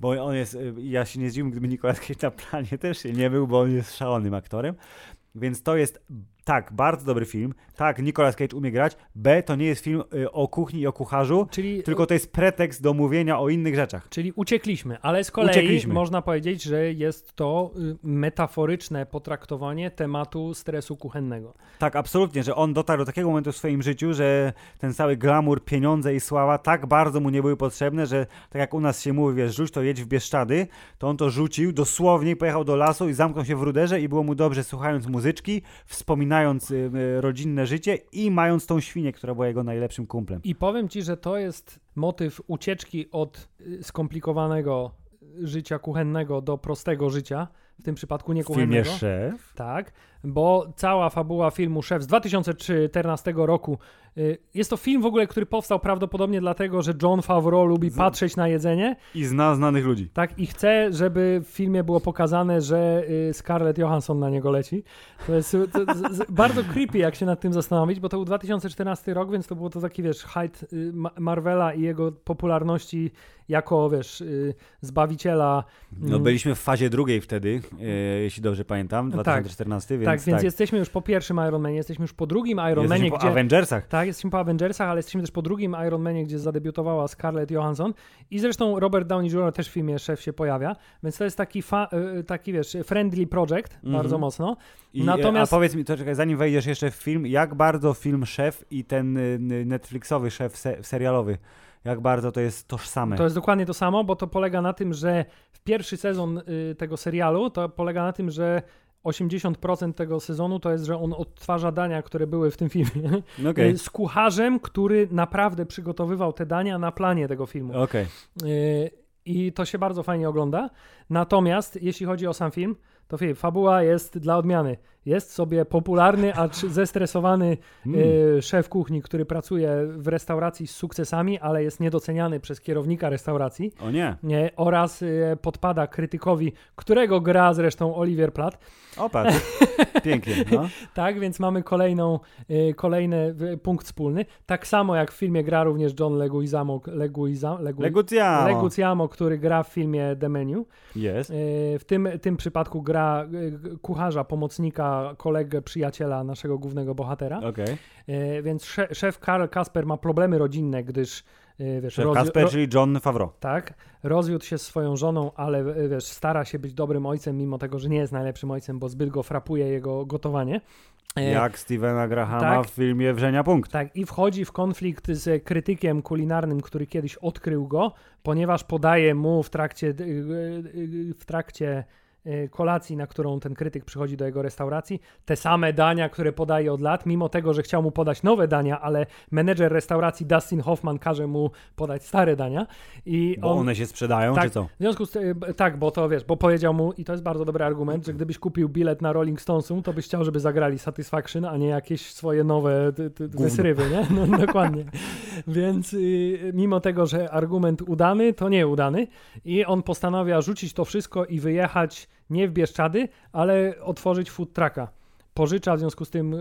Bo on jest, y, ja się nie zdziwiłem, gdyby Nicolas Cage na planie też się nie był, bo on jest szalonym aktorem. Więc to jest, tak, bardzo dobry film. Tak, Nicolas Cage umie grać. B, to nie jest film y, o kuchni i o kucharzu, Czyli, tylko to jest pretekst do mówienia o innych rzeczach. czyli uciekliśmy, ale z kolei Uciekliśmy. można powiedzieć, że jest to y, metaforyczne potraktowanie tematu stresu kuchennego. Tak, absolutnie, że on dotarł do takiego momentu w swoim życiu, że ten cały glamour, pieniądze i sława tak bardzo mu nie były potrzebne, że tak jak u nas się mówi, wiesz, rzuć to jedź w Bieszczady, to on to rzucił dosłownie, pojechał do lasu i zamknął się w ruderze i było mu dobrze słuchając muzyczki, wspominając y, y, rodzinne życie i mając tą świnię, która była jego najlepszym kumplem. I powiem ci, że to jest motyw ucieczki od y, skomplikowanego życia kuchennego do prostego życia, w tym przypadku nie W filmie. Szef. Tak, bo cała fabuła filmu Szef z 2014 roku y, jest to film w ogóle, który powstał prawdopodobnie dlatego, że John Favreau lubi Z- patrzeć na jedzenie, I zna znanych ludzi. tak, i chce, żeby w filmie było pokazane, że y, Scarlett Johansson na niego leci. To jest y, to, z, bardzo creepy, jak się nad tym zastanowić, bo to był 2014 rok, więc to było to taki, wiesz, height y, Ma- Marvela i jego popularności jako, wiesz, zbawiciela. No mm, byliśmy w fazie drugiej wtedy, jeśli dobrze pamiętam, Tak. 2014, więc tak, więc jesteśmy już po pierwszym Iron Manie, jesteśmy już po drugim Iron Manie, jesteśmy po gdzie... Avengersach. Tak, jesteśmy po Avengersach, ale jesteśmy też po drugim Iron Manie, gdzie zadebiutowała Scarlett Johansson i zresztą Robert Downey Jr. też w filmie Szef się pojawia, więc to jest taki, fa- y, taki wiesz, friendly project, Mhm. bardzo mocno. I, Natomiast- A powiedz mi, to czekaj, zanim wejdziesz jeszcze w film, jak bardzo film Szef i ten Netflixowy Szef se, serialowy, jak bardzo to jest tożsame? To jest dokładnie to samo, bo to polega na tym, że w pierwszy sezon y, tego serialu to polega na tym, że 80% tego sezonu to jest, że on odtwarza dania, które były w tym filmie. No Okej, Y, Z kucharzem, który naprawdę przygotowywał te dania na planie tego filmu. okej. Yy, I to się bardzo fajnie ogląda. Natomiast jeśli chodzi o sam film, to film, fabuła jest dla odmiany. Jest sobie popularny, acz zestresowany Mm. yy, szef kuchni, który pracuje w restauracji z sukcesami, ale jest niedoceniany przez kierownika restauracji O nie, nie, oraz yy, podpada krytykowi, którego gra zresztą Olivier Platt. o patrz, pięknie, no. Tak, więc mamy kolejną, yy, kolejny punkt wspólny. Tak samo jak w filmie gra również John Leguizamo, Leguiza, Legu. Leguizamo, który gra w filmie The Menu. Jest. E, W tym, tym przypadku gra e, kucharza, pomocnika szefa, kolegę, przyjaciela naszego głównego bohatera. Okej. E, więc sze, szef Karl Kasper ma problemy rodzinne, gdyż e, wiesz, Szef rozwi- Kasper, czyli John Favreau. tak, rozwiódł się z swoją żoną, ale e, wiesz, stara się być dobrym ojcem, mimo tego, że nie jest najlepszym ojcem, bo zbyt go frapuje jego gotowanie. Jak Stevena Grahama tak. w filmie Wrzenia Punkt. Tak, i wchodzi w konflikt z krytykiem kulinarnym, który kiedyś odkrył go, ponieważ podaje mu w trakcie, w trakcie kolacji, na którą ten krytyk przychodzi do jego restauracji, te same dania, które podaje od lat, mimo tego, że chciał mu podać nowe dania, ale menedżer restauracji Dustin Hoffman każe mu podać stare dania. I Bo on, one się sprzedają, tak, czy co? W związku z tym, tak, bo to wiesz, bo powiedział mu, i to jest bardzo dobry argument, że gdybyś kupił bilet na Rolling Stonesum, to byś chciał, żeby zagrali Satisfaction, a nie jakieś swoje nowe ty, wysrywy, nie? No, dokładnie. Więc y, mimo tego, że argument udany, to nie udany. I on postanawia rzucić to wszystko i wyjechać nie w Bieszczady, ale otworzyć food trucka. Pożycza w związku z tym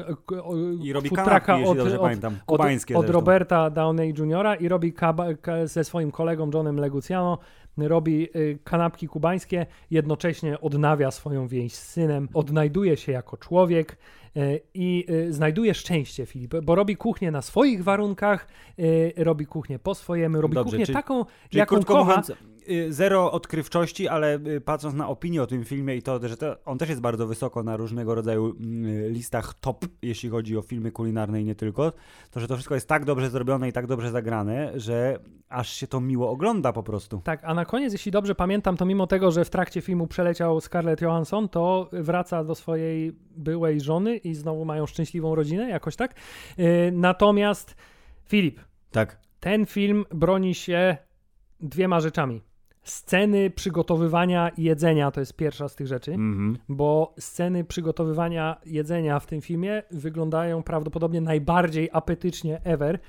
o- I robi food trucka od, od, pamiętam. od, od. Roberta Downey Jr. i robi kaba, ze swoim kolegą Johnem Leguciano robi y, kanapki kubańskie, jednocześnie odnawia swoją więź z synem, odnajduje się jako człowiek y, i znajduje szczęście, Filip, bo robi kuchnię na swoich warunkach, robi kuchnię po swojemu, robi Dobrze, kuchnię czyli- taką, Czyli jaką kocha. mówiąc, zero odkrywczości, ale y, patrząc na opinię o tym filmie i to, że to, on też jest bardzo wysoko na różnego rodzaju mm, listach top, jeśli chodzi o filmy kulinarne i nie tylko, to że to wszystko jest tak dobrze zrobione i tak dobrze zagrane, że aż się to miło ogląda po prostu. Tak, a na koniec, jeśli dobrze pamiętam, to mimo tego, że w trakcie filmu przeleciał Scarlett Johansson, to wraca do swojej byłej żony i znowu mają szczęśliwą rodzinę, jakoś tak. Natomiast Filip, Tak. ten film broni się dwiema rzeczami. Sceny przygotowywania jedzenia to jest pierwsza z tych rzeczy, Mhm. bo sceny przygotowywania jedzenia w tym filmie wyglądają prawdopodobnie najbardziej apetycznie ever,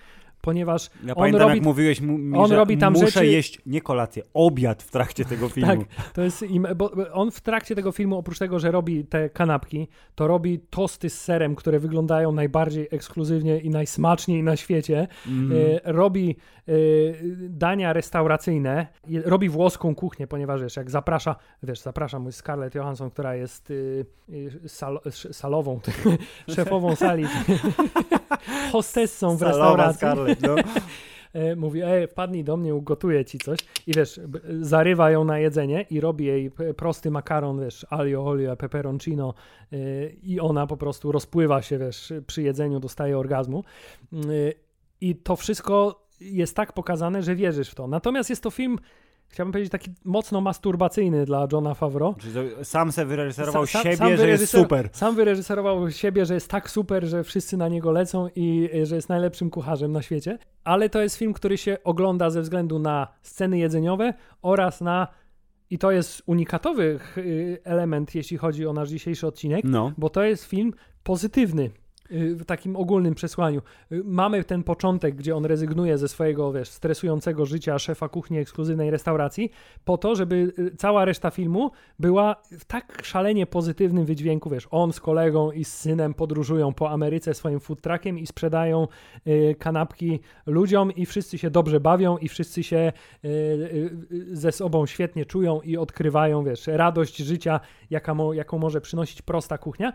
ponieważ Ja on pamiętam, robi jak mówiłeś mi, on że robi tam muszę rzeczy- jeść nie kolację, obiad w trakcie tego filmu. Tak, to jest im, bo on w trakcie tego filmu, oprócz tego, że robi te kanapki, to robi tosty z serem, które wyglądają najbardziej ekskluzywnie i najsmaczniej na świecie. E, robi e, dania restauracyjne, robi włoską kuchnię, ponieważ wiesz, jak zaprasza, wiesz, zaprasza mój Scarlett Johansson, która jest y, y, sal, salową, szefową sali, hostessą w restauracji. No. E, mówi, ej, wpadnij do mnie, ugotuję ci coś. I wiesz, zarywa ją na jedzenie i robi jej prosty makaron, wiesz, alio olio, peperoncino y, i ona po prostu rozpływa się, wiesz, przy jedzeniu dostaje orgazmu. Y, I to wszystko jest tak pokazane, że wierzysz w to. Natomiast jest to film, chciałbym powiedzieć, taki mocno masturbacyjny dla Johna Favreau. Sam se wyreżyserował Sa- sa- siebie, sam że jest super. Sam wyreżyserował siebie, że jest tak super, że wszyscy na niego lecą i y, że jest najlepszym kucharzem na świecie. Ale to jest film, który się ogląda ze względu na sceny jedzeniowe oraz na. I to jest unikatowy y, element, jeśli chodzi o nasz dzisiejszy odcinek, No. bo to jest film pozytywny. Y, W takim ogólnym przesłaniu. Y, Mamy ten początek, gdzie on rezygnuje ze swojego, wiesz, stresującego życia szefa kuchni ekskluzywnej restauracji, po to, żeby y, cała reszta filmu była w tak szalenie pozytywnym wydźwięku, wiesz, on z kolegą i z synem podróżują po Ameryce swoim food truckiem i sprzedają kanapki ludziom i wszyscy się dobrze bawią i wszyscy się ze sobą świetnie czują i odkrywają, wiesz, radość życia, jaka mo, jaką może przynosić prosta kuchnia.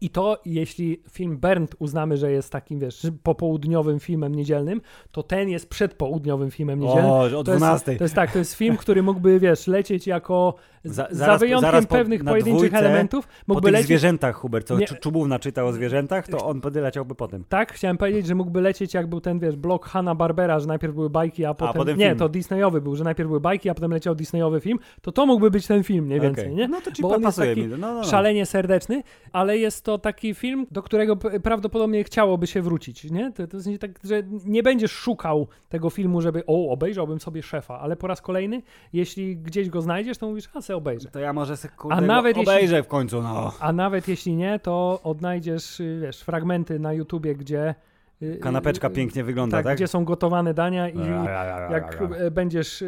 I to, jeśli film Bernd uznamy, że jest takim, wiesz, popołudniowym filmem niedzielnym, to ten jest przedpołudniowym filmem niedzielnym. O, o To jest, 12. to jest tak, to jest film, który mógłby, wiesz, lecieć jako Za- za, zaraz po- wyjątkiem zaraz po- pewnych pojedynczych dwójce, elementów, Po mógłby tych lecieć zwierzętach, Hubert, co Nie. Czubówna czytał o zwierzętach, to on podleciałby potem. Tak, chciałem powiedzieć, że mógłby lecieć jak był ten, wiesz, blok Hanna Barbera, że najpierw były bajki, a potem... potem nie, film. to Disneyowy był, że najpierw były bajki, a potem leciał Disneyowy film, to to mógłby być ten film, mniej więcej, Okej. nie? No to ci Bo on jest taki mi. No, no, no. szalenie serdeczny, ale jest to taki film, do którego prawdopodobnie chciałoby się wrócić, nie? To, to jest nie tak, że nie będziesz szukał tego filmu, żeby o, obejrzałbym sobie szefa, ale po raz kolejny, jeśli gdzieś go znajdziesz, to mówisz, a se obejrzę. To ja może sekundę A nawet jeśli- obejrzę w końcu, no. A nawet jeśli nie, to odnajdziesz, y, wiesz, fragmenty na YouTubie, gdzie... y, Kanapeczka y, pięknie wygląda, tak, tak? gdzie są gotowane dania i Ja, ja, ja, ja, jak ja, ja. będziesz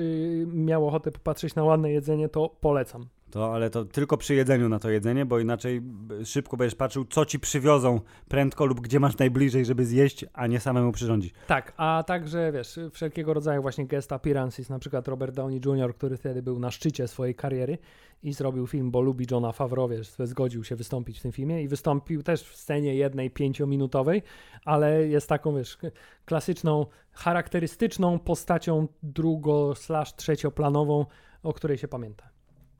miał ochotę popatrzeć na ładne jedzenie, to polecam. To, ale to tylko przy jedzeniu na to jedzenie, bo inaczej szybko będziesz patrzył, co ci przywiozą prędko lub gdzie masz najbliżej, żeby zjeść, a nie samemu przyrządzić. Tak, a także wiesz, wszelkiego rodzaju właśnie guest appearances, na przykład Robert Downey Jr., który wtedy był na szczycie swojej kariery i zrobił film, bo lubi Johna Favreau, wiesz, zgodził się wystąpić w tym filmie i wystąpił też w scenie jednej pięciominutowej, ale jest taką, wiesz, klasyczną, charakterystyczną postacią drugo slash trzecioplanową, o której się pamięta.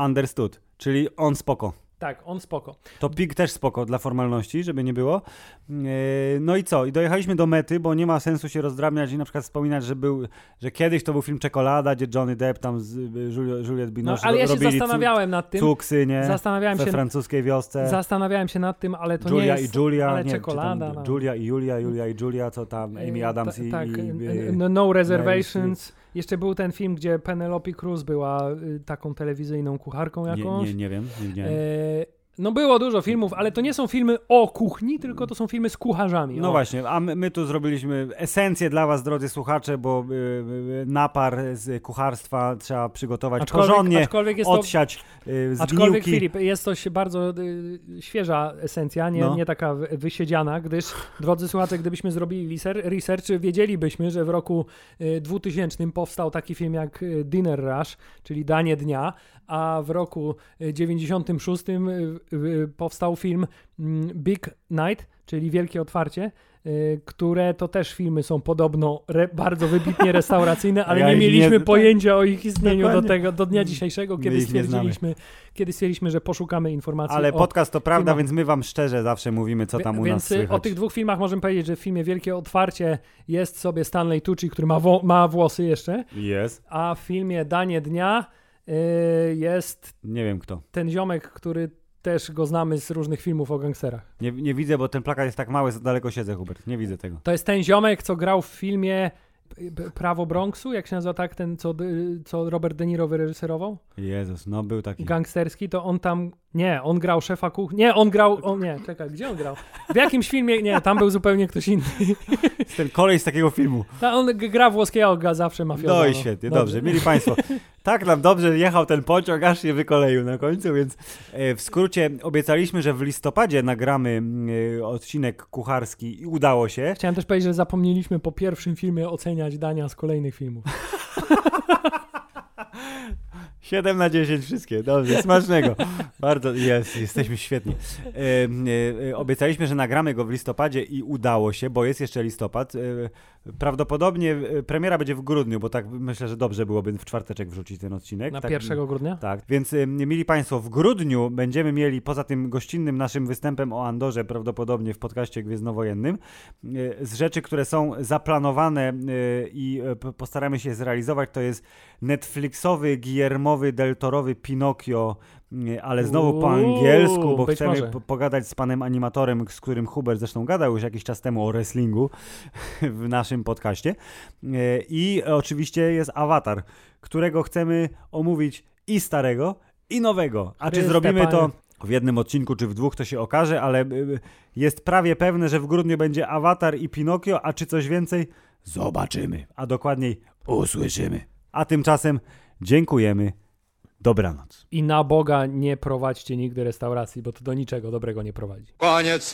Understood, czyli on spoko. Tak, on spoko. To pik też spoko dla formalności, żeby nie było. Yy, No i co? I dojechaliśmy do mety, bo nie ma sensu się rozdrabniać i na przykład wspominać, że był, że kiedyś to był film Czekolada, gdzie Johnny Depp tam z y, Juli- Juliette No, Binoche ale ja się zastanawiałem nad tym, cuksy, nie? zastanawiałem We się, francuskiej wiosce. zastanawiałem się nad tym, ale to nie Julia jest... i Julia, ale nie, czekolada, no. Julia i Julia, Julia i Julia, co tam, Amy E, Adams ta- i, tak, i, e, i no, no Reservations. Jeszcze był ten film, gdzie Penelope Cruz była y, taką telewizyjną kucharką nie, jakąś. nie, nie wiem, nie. E, no było dużo filmów, ale to nie są filmy o kuchni, tylko to są filmy z kucharzami. No o. właśnie, a my, my tu zrobiliśmy esencję dla was, drodzy słuchacze, bo y, y, napar z kucharstwa trzeba przygotować porządnie, aczkolwiek jest to, odsiać y, aczkolwiek. Filip, jest to bardzo y, świeża esencja, nie, No. nie taka wy- wysiedziana, gdyż, drodzy słuchacze, gdybyśmy zrobili research, wiedzielibyśmy, że w roku y, 2000 powstał taki film jak y, Dinner Rush, czyli Danie Dnia, a w roku y, 96 y, y, powstał film mm, Big Night, czyli Wielkie Otwarcie, y, które to też filmy są podobno re, bardzo wybitnie restauracyjne, ale Ja nie nie- mieliśmy tak. pojęcia o ich istnieniu do tego, do dnia dzisiejszego, kiedy nie stwierdziliśmy, kiedy stwierdziliśmy, że poszukamy informacji Ale podcast to prawda, filmach. więc my wam szczerze zawsze mówimy, co tam u Więc nas y, słychać. o tych dwóch filmach możemy powiedzieć, że w filmie Wielkie Otwarcie jest sobie Stanley Tucci, który ma, wo- ma włosy jeszcze, Jest. a w filmie Danie Dnia y, jest Nie wiem kto. ten ziomek, który też go znamy z różnych filmów o gangsterach. Nie, nie widzę, bo ten plakat jest tak mały, za daleko siedzę, Hubert. Nie widzę tego. To jest ten ziomek, co grał w filmie Prawo Bronxu, jak się nazywa tak, ten co, y, co Robert De Niro wyreżyserował? Jezus, no był taki. Gangsterski, to on tam, nie, on grał szefa kuchni, nie, on grał, o nie, czekaj, gdzie on grał? W jakimś filmie, nie, tam był zupełnie ktoś inny. Ten kolej z takiego filmu. Ta, on gra włoskiego ga zawsze mafioza. No i świetnie, dobrze. Mieli Państwo, tak nam dobrze jechał ten pociąg, aż się wykoleił na końcu, więc e, w skrócie obiecaliśmy, że w listopadzie nagramy e, odcinek kucharski i udało się. Chciałem też powiedzieć, że zapomnieliśmy po pierwszym filmie oceniać dania z kolejnych filmów. 7 na 10 wszystkie, dobrze, smacznego. Bardzo, jest, jesteśmy świetni. E, e, e, obiecaliśmy, że nagramy go w listopadzie i udało się, bo jest jeszcze listopad. E, prawdopodobnie e, premiera będzie w grudniu, bo tak myślę, że dobrze byłoby w czwarteczek wrzucić ten odcinek. Na tak, 1 grudnia? Tak, więc mieli Państwo, w grudniu będziemy mieli, poza tym gościnnym naszym występem o Andorze, prawdopodobnie w podcaście Gwiezdnowojennym, y, z rzeczy, które są zaplanowane y, i postaramy się zrealizować, to jest Netflixowy, Guillermowy, Deltorowy Pinokio, y, ale znowu po angielsku, bo chcemy może. pogadać z panem animatorem, z którym Hubert zresztą gadał już jakiś czas temu o wrestlingu w naszym podcaście. Y, I oczywiście jest Avatar, którego chcemy omówić i starego, i nowego. A czy zrobimy to w jednym odcinku, czy w dwóch, to się okaże, ale y, jest prawie pewne, że w grudniu będzie Avatar i Pinokio, a czy coś więcej? Zobaczymy. A dokładniej usłyszymy. A tymczasem dziękujemy. Dobranoc. I na Boga nie prowadźcie nigdy restauracji, bo to do niczego dobrego nie prowadzi. Koniec.